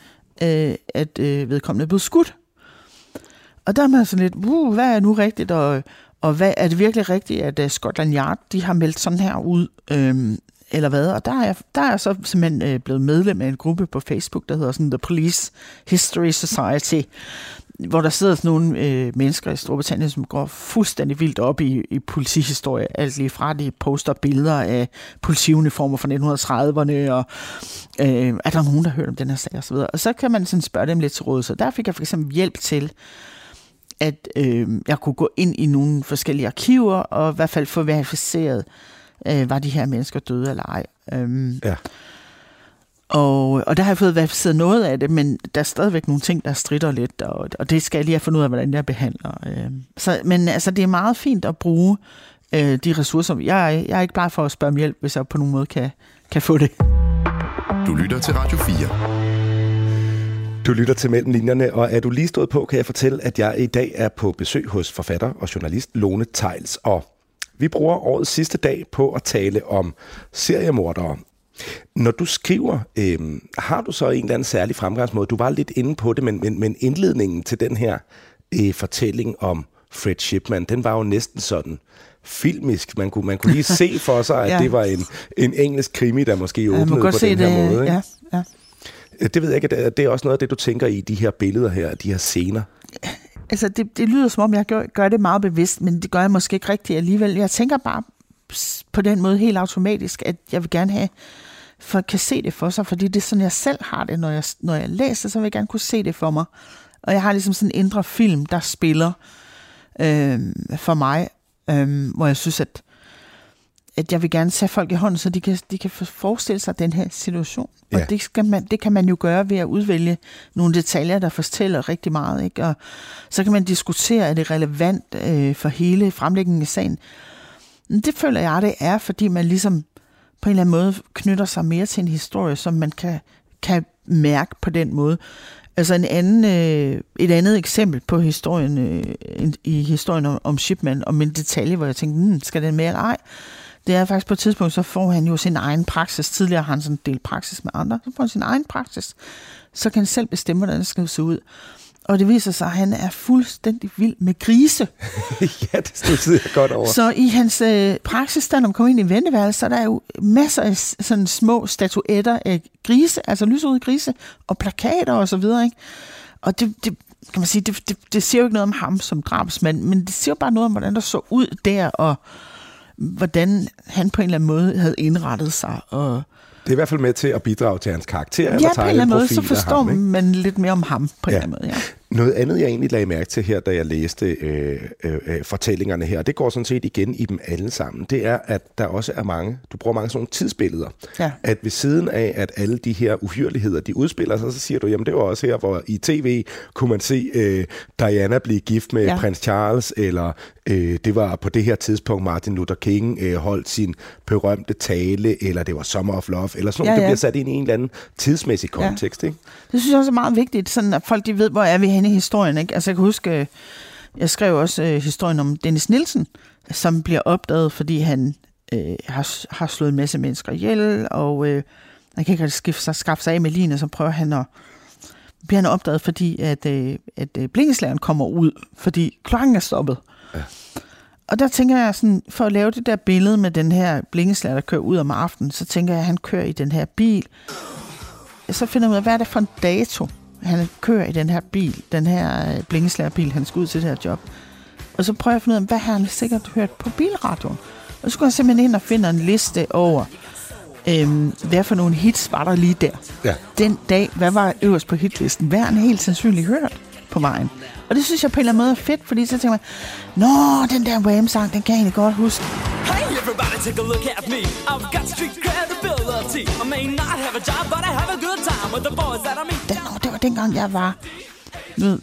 [SPEAKER 3] Øh, at øh, vedkommende er blevet skudt. Og der er man sådan lidt, uh, hvad er nu rigtigt, og, og hvad, er det virkelig rigtigt, at uh, Scotland Yard de har meldt sådan her ud, øhm, eller hvad? Og der er, jeg, der er jeg så simpelthen øh, blevet medlem af en gruppe på Facebook, der hedder sådan The Police History Society, hvor der sidder sådan nogle øh, mennesker i Storbritannien, som går fuldstændig vildt op i, i politihistorie. Alt lige fra, de poster billeder af politiuniformer fra 1930'erne, og øh, er der nogen, der hører om den her sag osv. Og, så videre. og så kan man sådan spørge dem lidt til råd. Så der fik jeg for eksempel hjælp til, at øh, jeg kunne gå ind i nogle forskellige arkiver, og i hvert fald få verificeret, øh, var de her mennesker døde eller ej. Øhm,
[SPEAKER 4] Ja
[SPEAKER 3] og, og der har jeg fået verificeret noget af det, men der er stadigvæk nogle ting, der strider lidt, og, og det skal jeg lige have fundet ud af, hvordan jeg behandler. Øh. Så, men altså, det er meget fint at bruge øh, de ressourcer. Jeg, er- jeg er ikke bare for at spørge om hjælp, hvis jeg på nogen måde kan, kan få det.
[SPEAKER 2] Du lytter til Radio 4.
[SPEAKER 4] Du lytter til Mellem Linjerne, og er du lige stået på, kan jeg fortælle, at jeg i dag er på besøg hos forfatter og journalist Lone Tejls, og vi bruger årets sidste dag på at tale om seriemordere. Når du skriver, øh, har du så en eller anden særlig fremgangsmåde? Du var lidt inde på det, men, men, men indledningen til den her øh, fortælling om Fred Shipman, den var jo næsten sådan filmisk. Man kunne, man kunne lige se [laughs] for sig, at
[SPEAKER 3] Ja.
[SPEAKER 4] ja. det var en, en engelsk krimi, der måske
[SPEAKER 3] Jeg
[SPEAKER 4] åbnede på den
[SPEAKER 3] det.
[SPEAKER 4] her måde. Ikke?
[SPEAKER 3] Ja, ja.
[SPEAKER 4] Det ved jeg ikke, det er også noget af det, du tænker i de her billeder her, de her scener.
[SPEAKER 3] Altså, det, det lyder som om, jeg gør, gør det meget bevidst, men det gør jeg måske ikke rigtigt alligevel. Jeg tænker bare på den måde helt automatisk, at jeg vil gerne have, folk kan se det for sig, fordi det er sådan, jeg selv har det, når jeg, når jeg læser, så vil jeg gerne kunne se det for mig. Og jeg har ligesom sådan en indre film, der spiller øh, for mig, øh, hvor jeg synes, at, at jeg vil gerne tage folk i hånden, så de kan, de kan forestille sig den her situation.
[SPEAKER 4] Ja.
[SPEAKER 3] Og det, skal man, det kan man jo gøre ved at udvælge nogle detaljer, der fortæller rigtig meget. Ikke? Og så kan man diskutere, er det relevant øh, for hele fremlæggingen af sagen. Men det føler jeg, det er, fordi man ligesom på en eller anden måde knytter sig mere til en historie, som man kan, kan mærke på den måde. Altså en anden, øh, et andet eksempel på historien, øh, i historien om, om Shipman, om en detalje, hvor jeg tænkte, hmm, skal den med eller ej? Det er faktisk på et tidspunkt, så får han jo sin egen praksis. Tidligere har han sådan delt praksis med andre. Så får han sin egen praksis. Så kan han selv bestemme, hvordan det skal se ud. Og det viser sig, at han er fuldstændig vild med grise. [laughs]
[SPEAKER 4] ja, det studsede jeg godt over.
[SPEAKER 3] Så i hans øh, praksis, når man kommer ind i venteværelset, så er der jo masser af sådan små statuetter af grise, altså lyserøde grise, og plakater og så videre, ikke? Og det, det kan man sige, det, det, det siger jo ikke noget om ham som drabsmand, men det siger jo bare noget om, hvordan der så ud der, og hvordan han på en eller anden måde havde indrettet sig. Og
[SPEAKER 4] Det er i hvert fald med til at bidrage til hans karakter.
[SPEAKER 3] ja, på en eller anden måde, så forstår
[SPEAKER 4] ham, ikke?
[SPEAKER 3] man lidt mere om ham på en
[SPEAKER 4] Ja.
[SPEAKER 3] eller anden måde. Ja.
[SPEAKER 4] Noget andet, jeg egentlig lagde mærke til her, da jeg læste øh, øh, øh, fortællingerne her, det går sådan set igen i dem alle sammen, det er, at der også er mange, du bruger mange sådan nogle tidsbilleder.
[SPEAKER 3] Ja.
[SPEAKER 4] At ved siden af, at alle de her uhyrligheder, de udspiller sig, så siger du, jamen det var også her, hvor i tv kunne man se øh, Diana blive gift med
[SPEAKER 3] Ja.
[SPEAKER 4] ja. prins Charles, eller øh, det var på det her tidspunkt, Martin Luther King øh, holdt sin berømte tale, eller det var Summer of Love, eller sådan noget.
[SPEAKER 3] Ja,
[SPEAKER 4] Det
[SPEAKER 3] ja.
[SPEAKER 4] bliver sat ind i en eller anden tidsmæssig
[SPEAKER 3] Ja.
[SPEAKER 4] kontekst, ikke?
[SPEAKER 3] Det synes jeg også er meget vigtigt, sådan at folk de ved, hvor er vi henne i historien. Ikke? Altså jeg kan huske, øh, jeg skrev også øh, historien om Dennis Nielsen, som bliver opdaget, fordi han øh, har, har slået en masse mennesker ihjel, og øh, han kan ikke rigtig skifte sig, skaffe sig af med ligen, og så prøver han at bliver han opdaget, fordi at, øh, at øh, blinkeslæren kommer ud, fordi klokken er stoppet.
[SPEAKER 4] Ja.
[SPEAKER 3] Og der tænker jeg sådan, for at lave det der billede med den her blinkeslager, der kører ud om aftenen, så tænker jeg, at han kører i den her bil, så finder jeg ud af, hvad er det for en dato, han kører i den her bil, den her øh, blinkeslagerbil, han skal ud til det her job. Og så prøver jeg at finde ud af, hvad har han sikkert hørt på bilradioen. Og så går jeg simpelthen ind og finder en liste over, øhm, hvad for nogle hits var der lige der.
[SPEAKER 4] Ja.
[SPEAKER 3] Den dag, hvad var øverst på hitlisten? Hvad har han helt sandsynligt hørt på vejen? Og det synes jeg på en eller anden måde er fedt, fordi så tænker man, Nå, den der Wham-sang, den kan jeg egentlig godt huske.
[SPEAKER 1] Hey everybody take a look at me I've got street credibility I may not have a job but I have a good time With the boys that I meet
[SPEAKER 3] Den, det var dengang, jeg var du ved,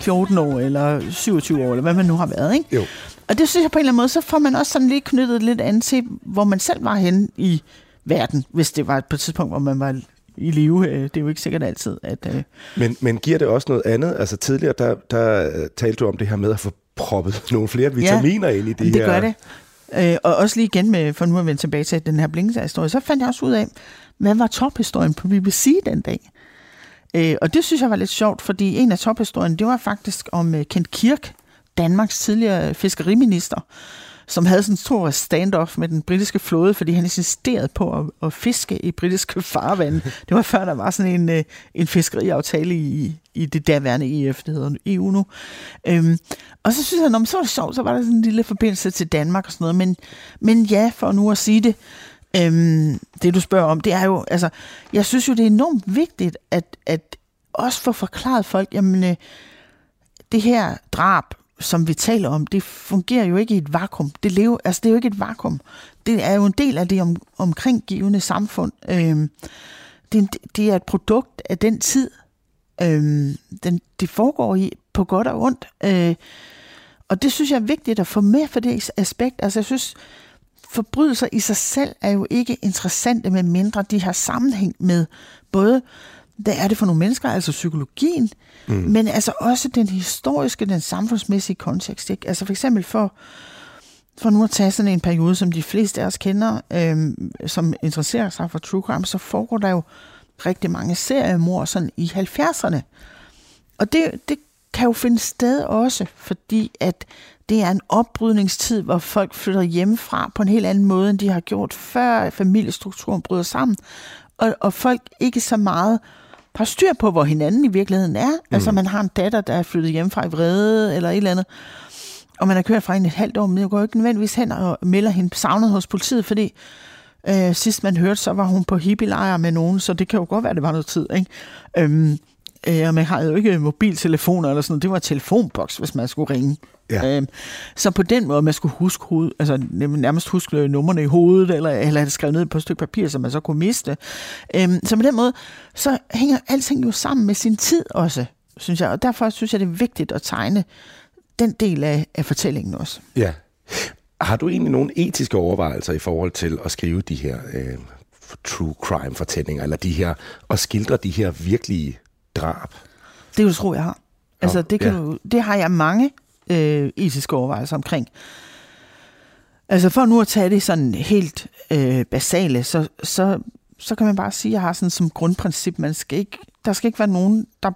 [SPEAKER 3] 14 år, eller 27 år, eller hvad man nu har været, ikke?
[SPEAKER 4] Jo.
[SPEAKER 3] Og det synes jeg på en eller anden måde, så får man også sådan lige knyttet lidt an til, hvor man selv var henne i verden, hvis det var på et tidspunkt, hvor man var i live. Øh, Det er jo ikke sikkert altid, at... øh,
[SPEAKER 4] Men, men giver det også noget andet? Altså tidligere, der, der øh, talte du om det her med at få proppet [laughs] nogle flere vitaminer ind i de
[SPEAKER 3] det
[SPEAKER 4] her...
[SPEAKER 3] gør det. Øh, og også lige igen med, for nu at vende tilbage til den her blinksager-historie, så fandt jeg også ud af, hvad var tophistorien på BBC den dag? Øh, og det synes jeg var lidt sjovt, fordi en af tophistorien, det var faktisk om øh, Kent Kirk, Danmarks tidligere fiskeriminister, som havde sådan en stor standoff med den britiske flåde, fordi han insisterede på at, at fiske i britiske [laughs] farvande. Det var før, der var sådan en, øh, en fiskeriaftale i, i det derværende EF, det hedder EU nu. Øhm, og så synes han, om så var det sjovt, så var der sådan en lille forbindelse til Danmark og sådan noget. Men, men ja, for nu at sige det, øhm, det du spørger om, det er jo, altså, jeg synes jo, det er enormt vigtigt, at, at også få forklaret folk, jamen, øh, det her drab, som vi taler om, det fungerer jo ikke i et vakuum. Det, lever, altså, det er jo ikke et vakuum. Det er jo en del af det om, omkringgivende samfund. Øhm, det, det er et produkt af den tid, øhm, den, det foregår i, på godt og ondt. Øh, og det synes jeg er vigtigt at få med for det aspekt. Altså jeg synes, forbrydelser i sig selv er jo ikke interessante, med mindre de har sammenhæng med både, hvad er det for nogle mennesker, altså psykologien, mm. men altså også den historiske, den samfundsmæssige kontekst. Ikke? Altså for eksempel for, for nu at tage sådan en periode, som de fleste af os kender, øhm, som interesserer sig for true crime, så foregår der jo rigtig mange seriemord sådan i 70'erne. Og det, det kan jo finde sted også, fordi at det er en opbrydningstid, hvor folk flytter hjemmefra på en helt anden måde, end de har gjort før familiestrukturen bryder sammen. Og, og folk ikke så meget har styr på, hvor hinanden i virkeligheden er. Mm. Altså man har en datter, der er flyttet hjemmefra i vrede eller et eller andet, og man har kørt fra hende et halvt år, men jeg går ikke nødvendigvis hen og melder hende savnet hos politiet, fordi øh, sidst man hørte, så var hun på hippie med nogen, så det kan jo godt være, det var noget tid. Ikke? Øhm, øh, og man har jo ikke mobiltelefoner eller sådan noget. Det var telefonboks, hvis man skulle ringe. Ja. Øhm, så på den måde, man skulle huske hoved, altså nærmest huske numrene i hovedet, eller, eller have skrevet ned på et stykke papir, som man så kunne miste. Øhm, så på den måde, så hænger alting jo sammen med sin tid også, synes jeg. Og derfor synes jeg, det er vigtigt at tegne den del af, af fortællingen også.
[SPEAKER 4] Ja. Har du egentlig nogle etiske overvejelser i forhold til at skrive de her øh, true crime fortællinger, eller de her, og skildre de her virkelige drab?
[SPEAKER 3] Det er jo tro, jeg har. Altså, det, kan ja. du, det har jeg mange øh, etiske overvejelser omkring. Altså for nu at tage det sådan helt øh, basale, så, så, så kan man bare sige, at jeg har sådan som grundprincip, man skal ikke, der skal ikke være nogen, der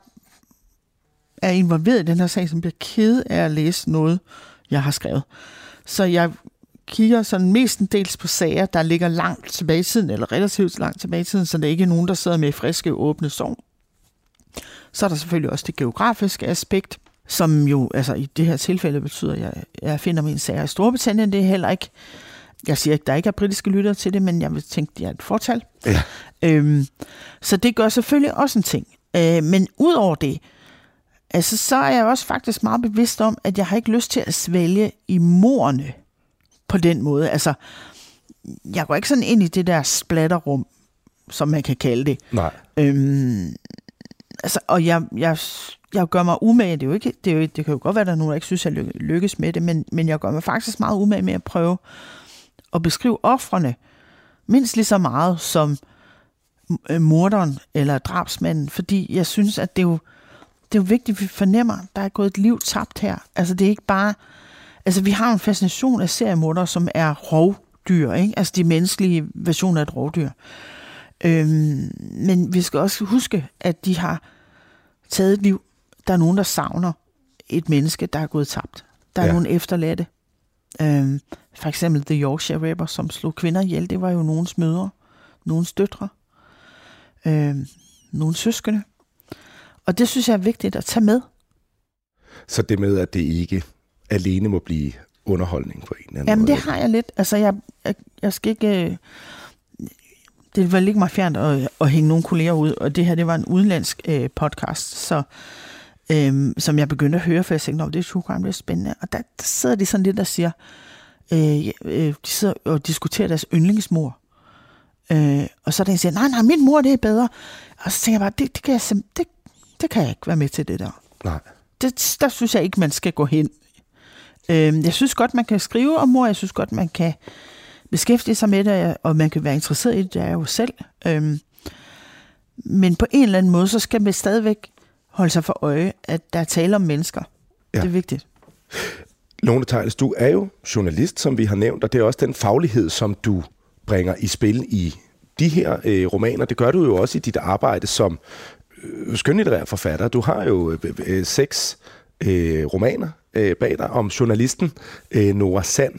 [SPEAKER 3] er involveret i den her sag, som bliver ked af at læse noget, jeg har skrevet. Så jeg kigger sådan mestendels på sager, der ligger langt tilbage i tiden, eller relativt langt tilbage i tiden, så der ikke er nogen, der sidder med friske, åbne sår. Så er der selvfølgelig også det geografiske aspekt som jo altså i det her tilfælde betyder, at jeg, jeg finder min sager i Storbritannien. Det er heller ikke, jeg siger ikke, der ikke er britiske lyttere til det, men jeg vil tænke, det er et fortal. Ja. Øhm, så det gør selvfølgelig også en ting. Øh, men ud det, altså, så er jeg også faktisk meget bevidst om, at jeg har ikke lyst til at svælge i morerne på den måde. Altså, jeg går ikke sådan ind i det der splatterrum, som man kan kalde det.
[SPEAKER 4] Nej.
[SPEAKER 3] Øhm, altså, og jeg, jeg jeg gør mig umage, det, er jo ikke, det, er jo, det kan jo godt være, at der er nogen, der ikke synes, at jeg lykkes med det, men, men jeg gør mig faktisk meget umage med at prøve at beskrive offrene mindst lige så meget som øh, morderen eller drabsmanden, fordi jeg synes, at det er jo, det er jo vigtigt, at vi fornemmer, at der er gået et liv tabt her. Altså det er ikke bare, altså vi har en fascination af seriemordere, som er rovdyr, ikke? altså de menneskelige versioner af et rovdyr. Øhm, men vi skal også huske, at de har taget et liv, der er nogen, der savner et menneske, der er gået tabt. Der er ja. nogle efterladte. Øhm, for eksempel The Yorkshire Rapper, som slog kvinder ihjel, det var jo nogens mødre, nogens døtre, øhm, nogens søskende. Og det synes jeg er vigtigt at tage med.
[SPEAKER 4] Så det med, at det ikke alene må blive underholdning på en eller anden
[SPEAKER 3] Jamen,
[SPEAKER 4] måde?
[SPEAKER 3] det har jeg lidt. Altså, jeg, jeg, jeg skal ikke... Øh, det vil ikke mig fjernt at, at hænge nogle kolleger ud, og det her, det var en udenlandsk øh, podcast, så øhm, som jeg begyndte at høre, for jeg tænkte, det er true crime, det er spændende. Og der, der sidder de sådan lidt og siger, øh, øh, de sidder og diskuterer deres yndlingsmor. Øh, og så er der en, der siger, nej, nej, min mor, det er bedre. Og så tænker jeg bare, det, det, kan, jeg, det, det kan jeg ikke være med til, det der.
[SPEAKER 4] Nej.
[SPEAKER 3] Det, der synes jeg ikke, man skal gå hen. Øh, jeg synes godt, man kan skrive om mor, jeg synes godt, man kan beskæftige sig med det, og man kan være interesseret i det, det er jo selv. Øh, men på en eller anden måde, så skal man stadigvæk holde sig for øje, at der er tale om mennesker. Ja. Det er vigtigt.
[SPEAKER 4] Lone Tejles, du er jo journalist, som vi har nævnt, og det er også den faglighed, som du bringer i spil i de her øh, romaner. Det gør du jo også i dit arbejde som skønlitterær forfatter. Du har jo øh, øh, seks øh, romaner øh, bag dig om journalisten øh, Nora Sand.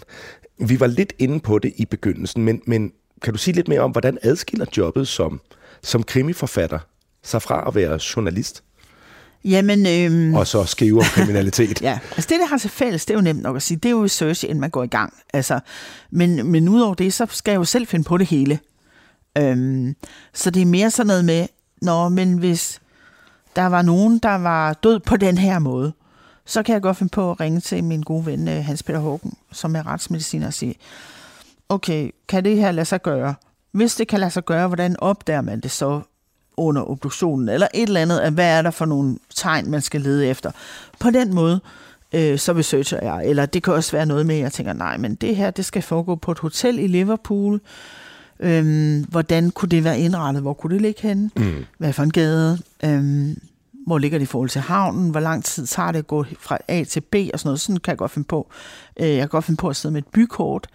[SPEAKER 4] Vi var lidt inde på det i begyndelsen, men, men kan du sige lidt mere om, hvordan adskiller jobbet som, som krimiforfatter sig fra at være journalist?
[SPEAKER 3] Jamen, øhm,
[SPEAKER 4] Og så skrive om kriminalitet. [laughs]
[SPEAKER 3] ja, altså det, der har til fælles, det er jo nemt nok at sige, det er jo research, inden man går i gang. Altså, men, men udover det, så skal jeg jo selv finde på det hele. Øhm, så det er mere sådan noget med, nå, men hvis der var nogen, der var død på den her måde, så kan jeg godt finde på at ringe til min gode ven øh, Hans Peter Hågen, som er retsmediciner, og sige, okay, kan det her lade sig gøre? Hvis det kan lade sig gøre, hvordan opdager man det så under obduktionen? Eller et eller andet, hvad er der for nogle tegn, man skal lede efter? På den måde, øh, så researcher jeg. Eller det kan også være noget med, at jeg tænker, nej, men det her, det skal foregå på et hotel i Liverpool. Øhm, hvordan kunne det være indrettet? Hvor kunne det ligge henne? Mm. Hvad for en gade? Øhm, hvor ligger det i forhold til havnen? Hvor lang tid tager det at gå fra A til B? Og sådan noget. Sådan kan jeg godt finde på. Øh, jeg kan godt finde på at sidde med et bykort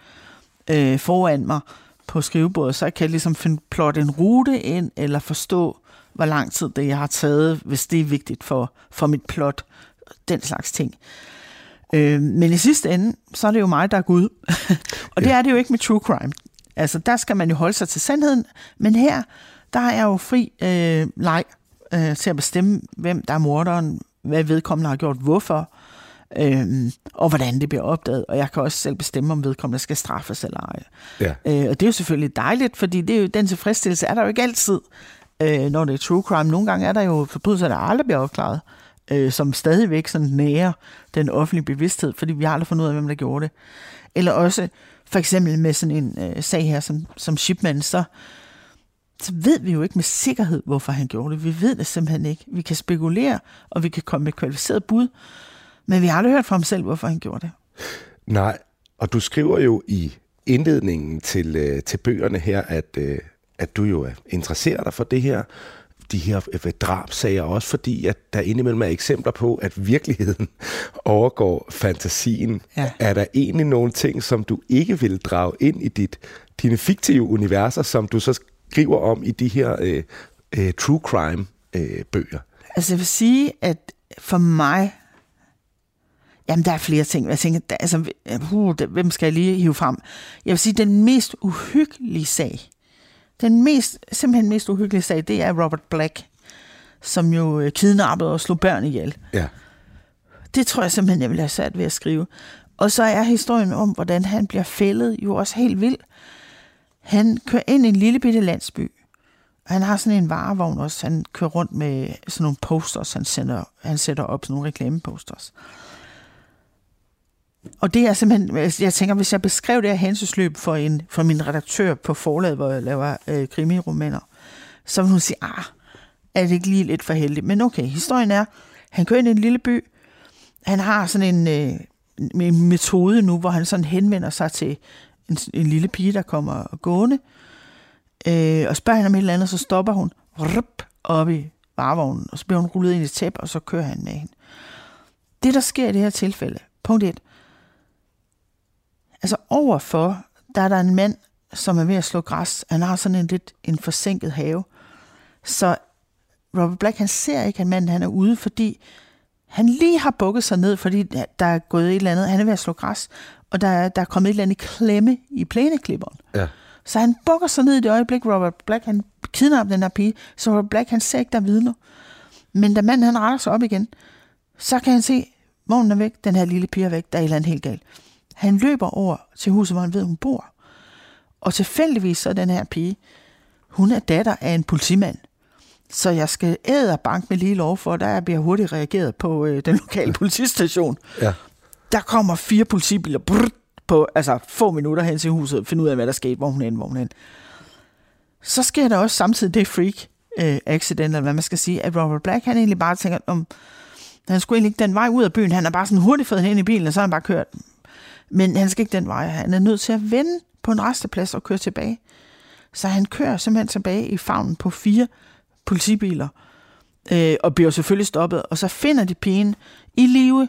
[SPEAKER 3] øh, foran mig på skrivebordet, så jeg kan ligesom finde, plotte en rute ind, eller forstå, hvor lang tid det jeg har taget, hvis det er vigtigt for, for mit plot. Den slags ting. Øh, men i sidste ende, så er det jo mig, der er Gud. [laughs] og det
[SPEAKER 4] Ja.
[SPEAKER 3] er det jo ikke med true crime. Altså, der skal man jo holde sig til sandheden. Men her, der er jeg jo fri øh, leg øh, til at bestemme, hvem der er morderen, hvad vedkommende har gjort, hvorfor, øh, og hvordan det bliver opdaget. Og jeg kan også selv bestemme, om vedkommende skal straffes eller ej.
[SPEAKER 4] Ja.
[SPEAKER 3] Øh, og det er jo selvfølgelig dejligt, fordi det er jo, den tilfredsstillelse er der jo ikke altid, øh, når det er true crime. Nogle gange er der jo forbrydelser, der aldrig bliver opklaret, øh, som stadigvæk sådan nærer den offentlige bevidsthed, fordi vi har aldrig fundet ud af, hvem der gjorde det. Eller også for eksempel med sådan en øh, sag her som, som Shipman, så, så ved vi jo ikke med sikkerhed, hvorfor han gjorde det. Vi ved det simpelthen ikke. Vi kan spekulere, og vi kan komme med kvalificeret bud, men vi har aldrig hørt fra ham selv, hvorfor han gjorde det.
[SPEAKER 4] Nej, og du skriver jo i indledningen til, øh, til bøgerne her, at, øh, at du jo er interesseret dig for det her, de her øh, drabsager, også fordi, at der indimellem er eksempler på, at virkeligheden [laughs] overgår fantasien.
[SPEAKER 3] Ja.
[SPEAKER 4] Er der egentlig nogle ting, som du ikke vil drage ind i dit, dine fiktive universer, som du så skriver om i de her øh, øh, true crime øh, bøger?
[SPEAKER 3] Altså jeg vil sige, at for mig, jamen der er flere ting. Jeg tænker, der, altså, uh, der, hvem skal jeg lige hive frem? Jeg vil sige, den mest uhyggelige sag, den mest, simpelthen mest uhyggelige sag, det er Robert Black, som jo øh, kidnappede og slog børn ihjel.
[SPEAKER 4] Ja.
[SPEAKER 3] Det tror jeg simpelthen, jeg vil have sat ved at skrive. Og så er historien om, hvordan han bliver fældet, jo også helt vild. Han kører ind i en lille bitte landsby. Han har sådan en varevogn også. Han kører rundt med sådan nogle posters, han, sender, han sætter op, sådan nogle reklameposters. Og det er simpelthen, øh, jeg tænker, hvis jeg beskrev det her hændelsesløb for, en, for min redaktør på forlaget, hvor jeg laver øh, krimiromaner, så vil hun sige, ah, er det ikke lige lidt for heldigt? Men okay, historien er, han kører ind i en lille by, han har sådan en, øh, en metode nu, hvor han sådan henvender sig til en, en lille pige, der kommer gående, øh, og spørger hende om et eller andet, så stopper hun rup, op i varevognen, og så bliver hun rullet ind i et tæppe, og så kører han med hende. Det, der sker i det her tilfælde, punkt 1, altså overfor, der er der en mand, som er ved at slå græs. Han har sådan en lidt en forsinket have. Så Robert Black, han ser ikke, at manden han er ude, fordi han lige har bukket sig ned, fordi der er gået et eller andet. Han er ved at slå græs, og der, er- der er kommet et eller andet klemme i plæneklipperen.
[SPEAKER 4] Ja.
[SPEAKER 3] Så han bukker sig ned i det øjeblik, Robert Black, han kidnapper den her pige. Så Robert Black, han ser ikke, der er vidner. Men da manden, han retter sig op igen, så kan han se, vognen er væk, den her lille pige er væk, der er et eller andet helt galt. Han løber over til huset, hvor han ved, hun bor. Og tilfældigvis så er den her pige, hun er datter af en politimand. Så jeg skal æde bank med lige lov for, der bliver hurtigt reageret på øh, den lokale politistation.
[SPEAKER 4] Ja.
[SPEAKER 3] Der kommer fire politibiler brrrt, på altså, få minutter hen til huset, finde ud af, hvad der skete, hvor hun er hvor hun er. Så sker der også samtidig det freak øh, accident, eller hvad man skal sige, at Robert Black, han egentlig bare tænker, om han skulle egentlig ikke den vej ud af byen, han er bare sådan hurtigt fået hen i bilen, og så har han bare kørt. Men han skal ikke den vej, han er nødt til at vende på en resteplads og køre tilbage. Så han kører simpelthen tilbage i favnen på fire politibiler, øh, og bliver selvfølgelig stoppet, og så finder de pigen i live.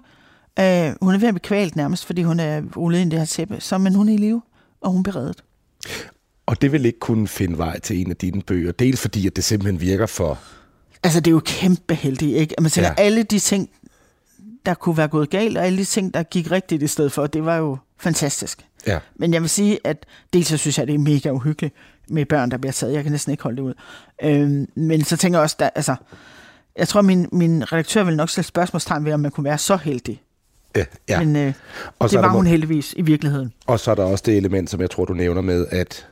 [SPEAKER 3] Øh, hun er ved at blive kvalt nærmest, fordi hun er rullet ind i det her tæppe, så, men hun er i live, og hun bliver reddet.
[SPEAKER 4] Og det vil ikke kunne finde vej til en af dine bøger. Dels fordi, at det simpelthen virker for
[SPEAKER 3] Altså, det er jo kæmpe heldigt, ikke? Man tænker,
[SPEAKER 4] Ja.
[SPEAKER 3] ja. alle de ting, der kunne være gået galt, og alle de ting, der gik rigtigt i stedet for, det var jo fantastisk.
[SPEAKER 4] Ja.
[SPEAKER 3] Men jeg vil sige, at dels så synes jeg, det er mega uhyggeligt med børn, der bliver taget. Jeg kan næsten ikke holde det ud. Øhm, men så tænker jeg også, der, altså, jeg tror, min, min redaktør vil nok stille spørgsmålstegn ved, om man kunne være så heldig.
[SPEAKER 4] Ja, ja.
[SPEAKER 3] Men øh,
[SPEAKER 4] Og
[SPEAKER 3] det var
[SPEAKER 4] der
[SPEAKER 3] hun heldigvis i virkeligheden.
[SPEAKER 4] Og så er der også det element, som jeg tror, du nævner med, at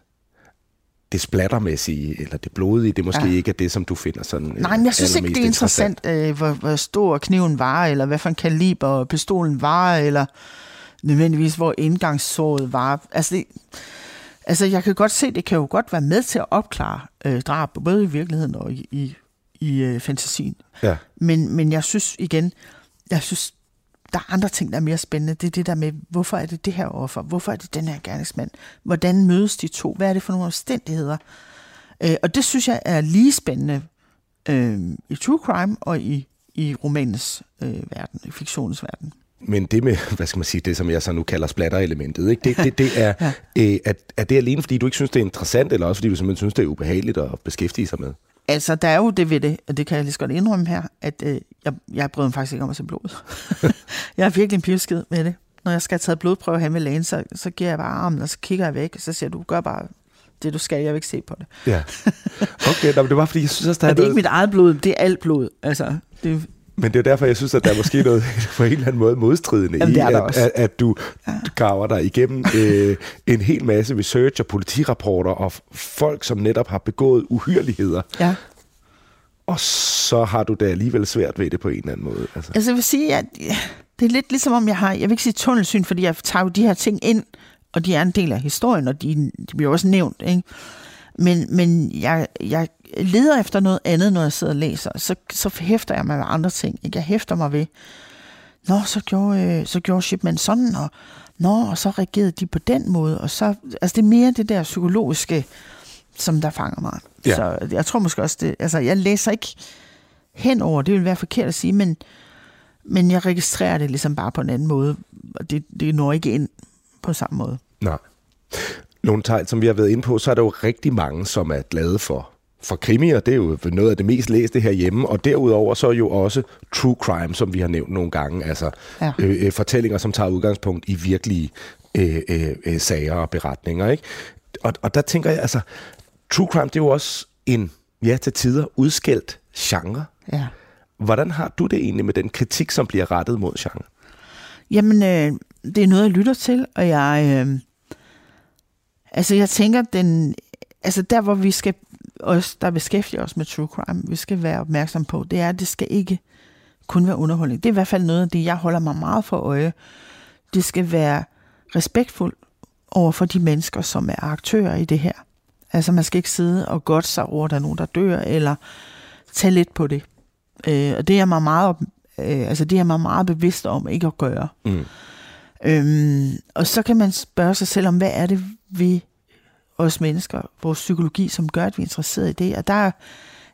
[SPEAKER 4] det splattermæssige, eller det blodige, det måske ja. Ikke er det, som du finder sådan øh,
[SPEAKER 3] Nej, men jeg synes ikke, det er interessant, øh, hvor, hvor stor kniven var, eller hvad for en kaliber pistolen var, eller nødvendigvis, hvor indgangssåret var. Altså, det, altså, jeg kan godt se, det kan jo godt være med til at opklare øh, drab, både i virkeligheden og i, i, i øh, fantasien.
[SPEAKER 4] Ja.
[SPEAKER 3] Men, men jeg synes igen, jeg synes, der er andre ting, der er mere spændende. Det er det der med, hvorfor er det det her offer? Hvorfor er det den her gerningsmand? Hvordan mødes de to? Hvad er det for nogle omstændigheder? Øh, og det synes jeg er lige spændende øh, i true crime og i, i romanens øh, verden, i fiktionens verden.
[SPEAKER 4] Men det med, [laughs] hvad skal man sige, det som jeg så nu kalder splatter-elementet, ikke? Det, det, det er, [laughs] ja. øh, er, er det alene, fordi du ikke synes, det er interessant, eller også fordi du simpelthen synes, det er ubehageligt at beskæftige sig med?
[SPEAKER 3] Altså, der er jo det ved det, og det kan jeg lige så godt indrømme her, at øh, jeg, jeg bryder mig faktisk ikke om at se blod. [laughs] jeg er virkelig en pivskid med det. Når jeg skal have taget blodprøve hen med lægen, så, så giver jeg bare armen, og så kigger jeg væk, og så siger du gør bare det, du skal, jeg vil ikke se på det.
[SPEAKER 4] Ja. Okay, nå, men det var fordi, jeg synes også, der [laughs] er
[SPEAKER 3] det er
[SPEAKER 4] noget,
[SPEAKER 3] ikke mit eget blod, det er alt blod. Altså, det,
[SPEAKER 4] Men det er derfor, jeg synes, at der er måske [laughs] noget på en eller anden måde modstridende
[SPEAKER 3] Jamen,
[SPEAKER 4] i,
[SPEAKER 3] er
[SPEAKER 4] at, at, at du graver dig igennem øh, en hel masse research og politirapporter og folk, som netop har begået uhyreligheder,
[SPEAKER 3] ja.
[SPEAKER 4] og så har du det alligevel svært ved det på en eller anden måde. Altså.
[SPEAKER 3] Altså, jeg vil sige, at det er lidt ligesom om, jeg har, jeg vil ikke sige tunnelsyn, fordi jeg tager jo de her ting ind, og de er en del af historien, og de, de bliver også nævnt, ikke? Men, men jeg, jeg leder efter noget andet, når jeg sidder og læser. Så, så hæfter jeg mig ved andre ting. Ikke? Jeg hæfter mig ved, Nå, så gjorde, øh, så gjorde Shipman sådan, og, Nå, og så reagerede de på den måde. Og så, altså det er mere det der psykologiske, som der fanger mig.
[SPEAKER 4] Ja.
[SPEAKER 3] Så jeg tror måske også, det, altså jeg læser ikke henover, det vil være forkert at sige, men, men jeg registrerer det ligesom bare på en anden måde, og det, det når ikke ind på samme måde.
[SPEAKER 4] Nej. Nogle tegn, som vi har været inde på, så er der jo rigtig mange, som er glade for for krimier, det er jo noget af det mest læste herhjemme, og derudover så jo også true crime, som vi har nævnt nogle gange, altså
[SPEAKER 3] Ja.
[SPEAKER 4] øh, øh, fortællinger, som tager udgangspunkt i virkelige øh, øh, øh, sager og beretninger. Ikke? Og, og der tænker jeg, altså, true crime, det er jo også en, ja, til tider udskældt genre.
[SPEAKER 3] Ja.
[SPEAKER 4] Hvordan har du det egentlig med den kritik, som bliver rettet mod genre?
[SPEAKER 3] Jamen, øh, det er noget, jeg lytter til, og jeg... Øh, altså, jeg tænker, den... Altså, der hvor vi skal... Os, der beskæftiger os med true crime, vi skal være opmærksom på, det er, at det skal ikke kun være underholdning. Det er i hvert fald noget af det, jeg holder mig meget for øje. Det skal være respektfuldt over for de mennesker, som er aktører i det her. Altså, man skal ikke sidde og godt sig over, at der er nogen, der dør, eller tage lidt på det. Øh, og det er mig meget, øh, altså det er mig meget bevidst om ikke at gøre.
[SPEAKER 4] Mm.
[SPEAKER 3] Øhm, og så kan man spørge sig selv om, hvad er det ved os mennesker, vores psykologi, som gør, at vi er interesseret i det. Og der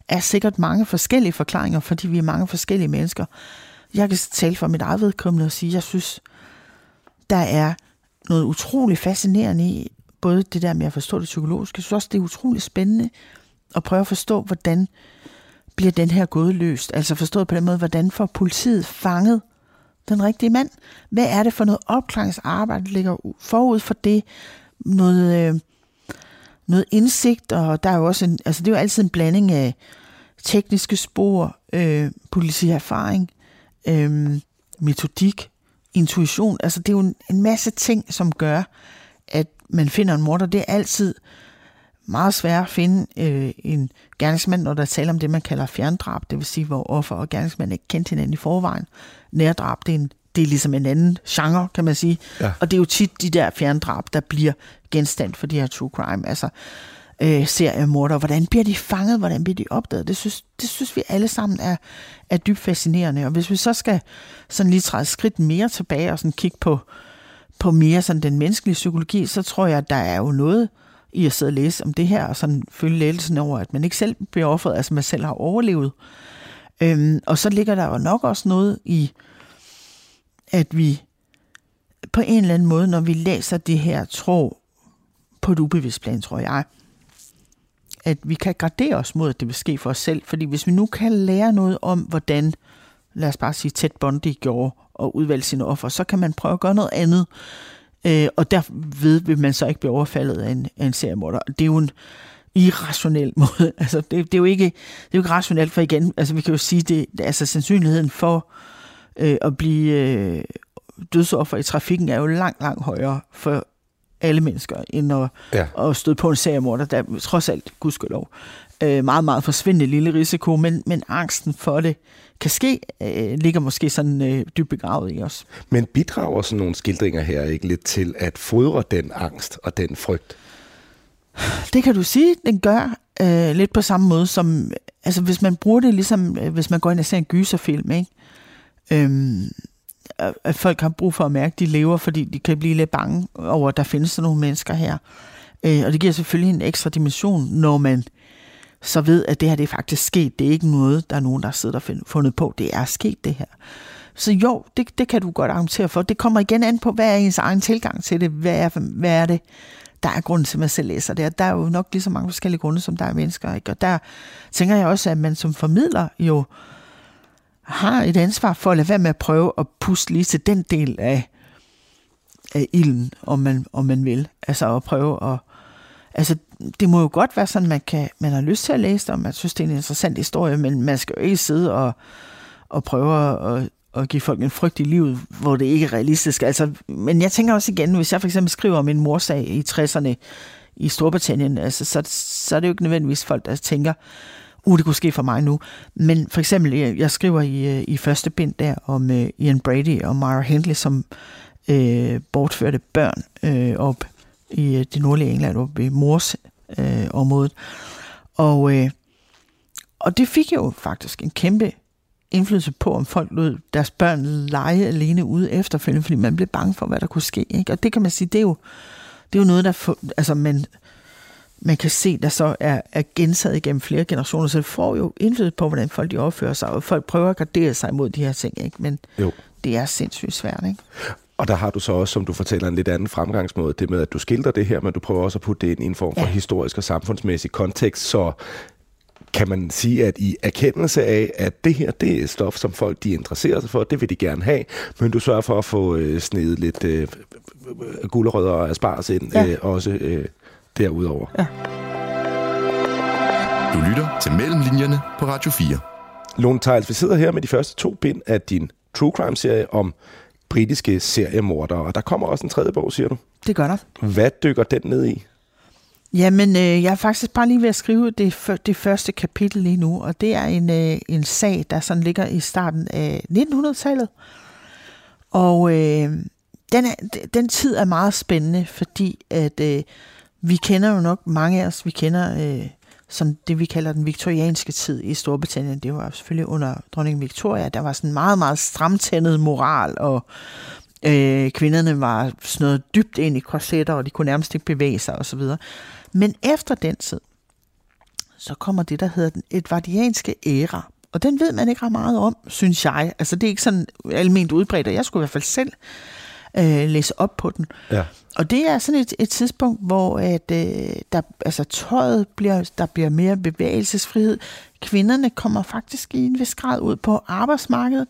[SPEAKER 3] er sikkert mange forskellige forklaringer, fordi vi er mange forskellige mennesker. Jeg kan tale for mit eget vedkommende og sige, at jeg synes, der er noget utroligt fascinerende i, både det der med at forstå det psykologiske, jeg synes også, det er utroligt spændende at prøve at forstå, hvordan bliver den her gåde løst. Altså forstået på den måde, hvordan får politiet fanget den rigtige mand? Hvad er det for noget opklaringsarbejde, der ligger forud for det? Noget, øh, noget indsigt, og der er jo også en, altså det er jo altid en blanding af tekniske spor, øh, politierfaring, øh, metodik, intuition. Altså det er jo en, en masse ting, som gør, at man finder en morder. Det er altid meget svært at finde øh, en gerningsmand, når der taler om det, man kalder fjerndrab, det vil sige, hvor offer og gerningsmand ikke kendte hinanden i forvejen. Nærdrab, det er, en, det er ligesom en anden genre, kan man sige.
[SPEAKER 4] Ja.
[SPEAKER 3] Og det er jo tit de der fjerndrab, der bliver genstand for de her true crime, altså øh, seriemorder. Hvordan bliver de fanget? Hvordan bliver de opdaget? Det synes, det synes vi alle sammen er, er dybt fascinerende. Og hvis vi så skal sådan lige træde skridt mere tilbage og sådan kigge på, på mere sådan den menneskelige psykologi, så tror jeg, at der er jo noget i at sidde og læse om det her, og sådan føle lettelsen over, at man ikke selv bliver offeret, altså man selv har overlevet. Øhm, og så ligger der jo nok også noget i, at vi på en eller anden måde, når vi læser det her, tror på et ubevidst plan, tror jeg, at vi kan gradere os mod, at det vil ske for os selv. Fordi hvis vi nu kan lære noget om, hvordan, lad os bare sige, Ted Bundy gjorde og udvalgte sine offer, så kan man prøve at gøre noget andet. Øh, og derved vil man så ikke blive overfaldet af en, af en seriemorder. Det er jo en irrationel [laughs] måde. Altså, det, det, er jo ikke, det er jo ikke rationelt, for igen, altså vi kan jo sige, det, altså sandsynligheden for øh, at blive øh, dødsoffer i trafikken er jo langt, langt højere for alle mennesker, end at, ja. at støde på en seriemorder, der trods alt, gudskelov, øh, meget, meget forsvindende lille risiko, men, men angsten for det kan ske, øh, ligger måske sådan øh, dybt begravet i os.
[SPEAKER 4] Men bidrager sådan nogle skildringer her ikke lidt til at fodre den angst og den frygt?
[SPEAKER 3] Det kan du sige, den gør øh, lidt på samme måde som, altså hvis man bruger det ligesom, øh, hvis man går ind og ser en gyserfilm, ikke? Øhm, at folk har brug for at mærke, at de lever, fordi de kan blive lidt bange over, at der findes sådan nogle mennesker her. Øh, og det giver selvfølgelig en ekstra dimension, når man så ved, at det her det er faktisk sket. Det er ikke noget, der er nogen, der sidder og fundet på. Det er sket, det her. Så jo, det, det kan du godt argumentere for. Det kommer igen an på, hvad er ens egen tilgang til det? Hvad er, hvad er det, der er grunden til, at man selv læser det? Der er jo nok lige så mange forskellige grunde, som der er mennesker. Ikke? Og der tænker jeg også, at man som formidler jo har et ansvar for at lade være med at prøve at puste lige til den del af, af ilden, om man, om man vil. Altså at prøve at... Altså, det må jo godt være sådan, man, kan, man har lyst til at læse det, og man synes, det er en interessant historie, men man skal jo ikke sidde og, og prøve at, at give folk en frygt i livet, hvor det ikke er realistisk. Altså, men jeg tænker også igen, hvis jeg for eksempel skriver om en morsag i 60'erne i Storbritannien, altså, så, så er det jo ikke nødvendigvis folk, der tænker, uh, det kunne ske for mig nu. Men for eksempel, jeg, jeg skriver i, øh, i første bind der om uh, Ian Brady og Myra Hindley, som uh, bortførte børn uh, op i uh, det nordlige England, op i Mors uh, området. Og, uh, og det fik jo faktisk en kæmpe indflydelse på, om folk lod deres børn lege alene ude efterfølgende, fordi man blev bange for, hvad der kunne ske. Ikke? Og det kan man sige, det er jo, det er jo noget, der for, altså man, man kan se, der så er, er gentaget igennem flere generationer, så det får jo indflydelse på, hvordan folk de opfører sig, og folk prøver at gardere sig imod de her ting, ikke? men jo. det er sindssygt svært. Ikke?
[SPEAKER 4] Og der har du så også, som du fortæller, en lidt anden fremgangsmåde, det med, at du skildrer det her, men du prøver også at putte det ind i en form for ja. historisk og samfundsmæssig kontekst, så kan man sige, at i erkendelse af, at det her, det er stof, som folk de interesserer sig for, det vil de gerne have, men du sørger for at få øh, snedet lidt øh, gulerødder og asparges ind ja. øh, også øh, derudover. Ja.
[SPEAKER 2] Du lytter til Mellemlinjerne på Radio 4.
[SPEAKER 4] Lone Tejls, vi sidder her med de første to bind af din True Crime-serie om britiske seriemordere, og der kommer også en tredje bog, siger du?
[SPEAKER 3] Det gør der.
[SPEAKER 4] Hvad dykker den ned i?
[SPEAKER 3] Jamen, øh, jeg er faktisk bare lige ved at skrive det, det første kapitel lige nu, og det er en, øh, en sag, der sådan ligger i starten af 1900-tallet. Og øh, den, er, den tid er meget spændende, fordi at øh, vi kender jo nok, mange af os, vi kender øh, sådan det, vi kalder den viktorianske tid i Storbritannien. Det var selvfølgelig under dronning Victoria. Der var sådan meget, meget stramtændet moral, og øh, kvinderne var sådan noget dybt ind i korsetter, og de kunne nærmest ikke bevæge sig osv. Men efter den tid, så kommer det, der hedder den edvardianske æra. Og den ved man ikke ret meget om, synes jeg. Altså det er ikke sådan almindeligt udbredt, og jeg skulle i hvert fald selv øh, læse op på den. Ja. Og det er sådan et, et tidspunkt, hvor at, øh, der, altså, tøjet bliver, der bliver mere bevægelsesfrihed. Kvinderne kommer faktisk i en vis grad ud på arbejdsmarkedet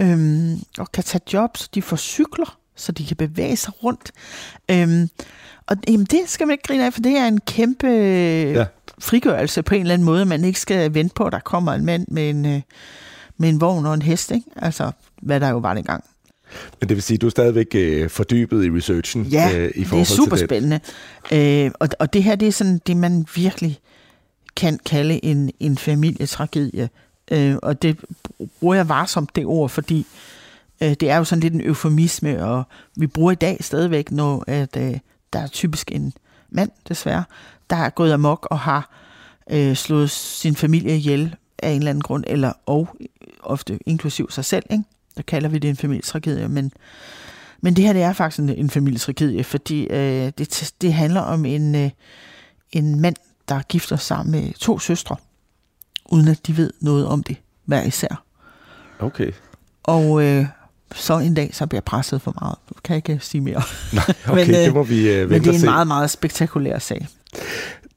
[SPEAKER 3] øhm, og kan tage jobs. De får cykler, så de kan bevæge sig rundt. Øhm, og jamen, det skal man ikke grine af, for det er en kæmpe ja. frigørelse på en eller anden måde. Man ikke skal vente på, at der kommer en mand med en, øh, med en vogn og en hest. Ikke? Altså, hvad der jo var dengang.
[SPEAKER 4] Men det vil sige, at du er stadigvæk øh, fordybet i researchen?
[SPEAKER 3] Ja, øh, i det er super til spændende. Øh, og, og det her, det er sådan det, man virkelig kan kalde en, en familietragedie. Øh, og det bruger jeg varsomt det ord, fordi øh, det er jo sådan lidt en eufemisme, og vi bruger i dag stadigvæk, når at, øh, der er typisk en mand, desværre, der er gået amok og har øh, slået sin familie ihjel af en eller anden grund, eller og ofte inklusiv sig selv, ikke? Der kalder vi det en familietragedie, men, men det her det er faktisk en, en familietragedie, fordi øh, det, det handler om en, øh, en mand, der gifter sig med to søstre, uden at de ved noget om det hver især.
[SPEAKER 4] Okay.
[SPEAKER 3] Og øh, så en dag, så bliver jeg presset for meget. Kan jeg ikke sige mere. [laughs]
[SPEAKER 4] Nej, okay, men, øh, det må vi øh,
[SPEAKER 3] Men det er en meget, meget spektakulær sag.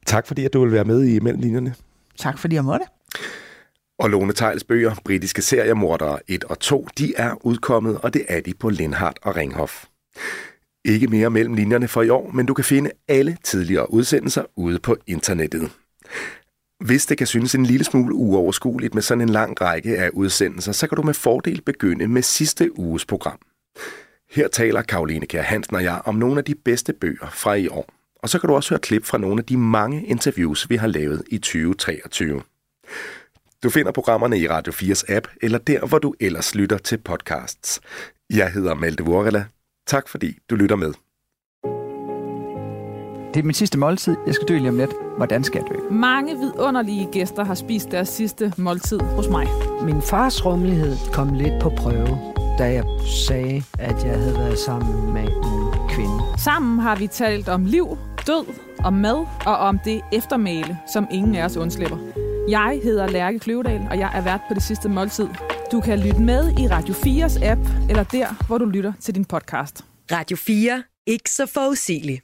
[SPEAKER 4] Tak fordi, at du vil være med i Mellemlinjerne.
[SPEAKER 3] Tak fordi jeg måtte.
[SPEAKER 4] Og Lone Tejls bøger, britiske seriemordere 1 og 2, de er udkommet, og det er de på Lindhardt og Ringhof. Ikke mere mellem linjerne for i år, men du kan finde alle tidligere udsendelser ude på internettet. Hvis det kan synes en lille smule uoverskueligt med sådan en lang række af udsendelser, så kan du med fordel begynde med sidste uges program. Her taler Karoline Kjær Hansen og jeg om nogle af de bedste bøger fra i år. Og så kan du også høre klip fra nogle af de mange interviews, vi har lavet i 2023. Du finder programmerne i Radio 4's app, eller der, hvor du ellers lytter til podcasts. Jeg hedder Malte Vorela. Tak fordi du lytter med.
[SPEAKER 5] Det er min sidste måltid. Jeg skal dø lige om lidt. Hvordan skal jeg dø?
[SPEAKER 6] Mange vidunderlige gæster har spist deres sidste måltid hos mig.
[SPEAKER 7] Min fars rummelighed kom lidt på prøve, da jeg sagde, at jeg havde været sammen med en kvinde.
[SPEAKER 6] Sammen har vi talt om liv, død, om mad og om det eftermæle, som ingen af os undslipper. Jeg hedder Lærke Kløvedal, og jeg er vært på det sidste måltid. Du kan lytte med i Radio 4's app, eller der, hvor du lytter til din podcast.
[SPEAKER 8] Radio 4. Ikke så forudsigeligt.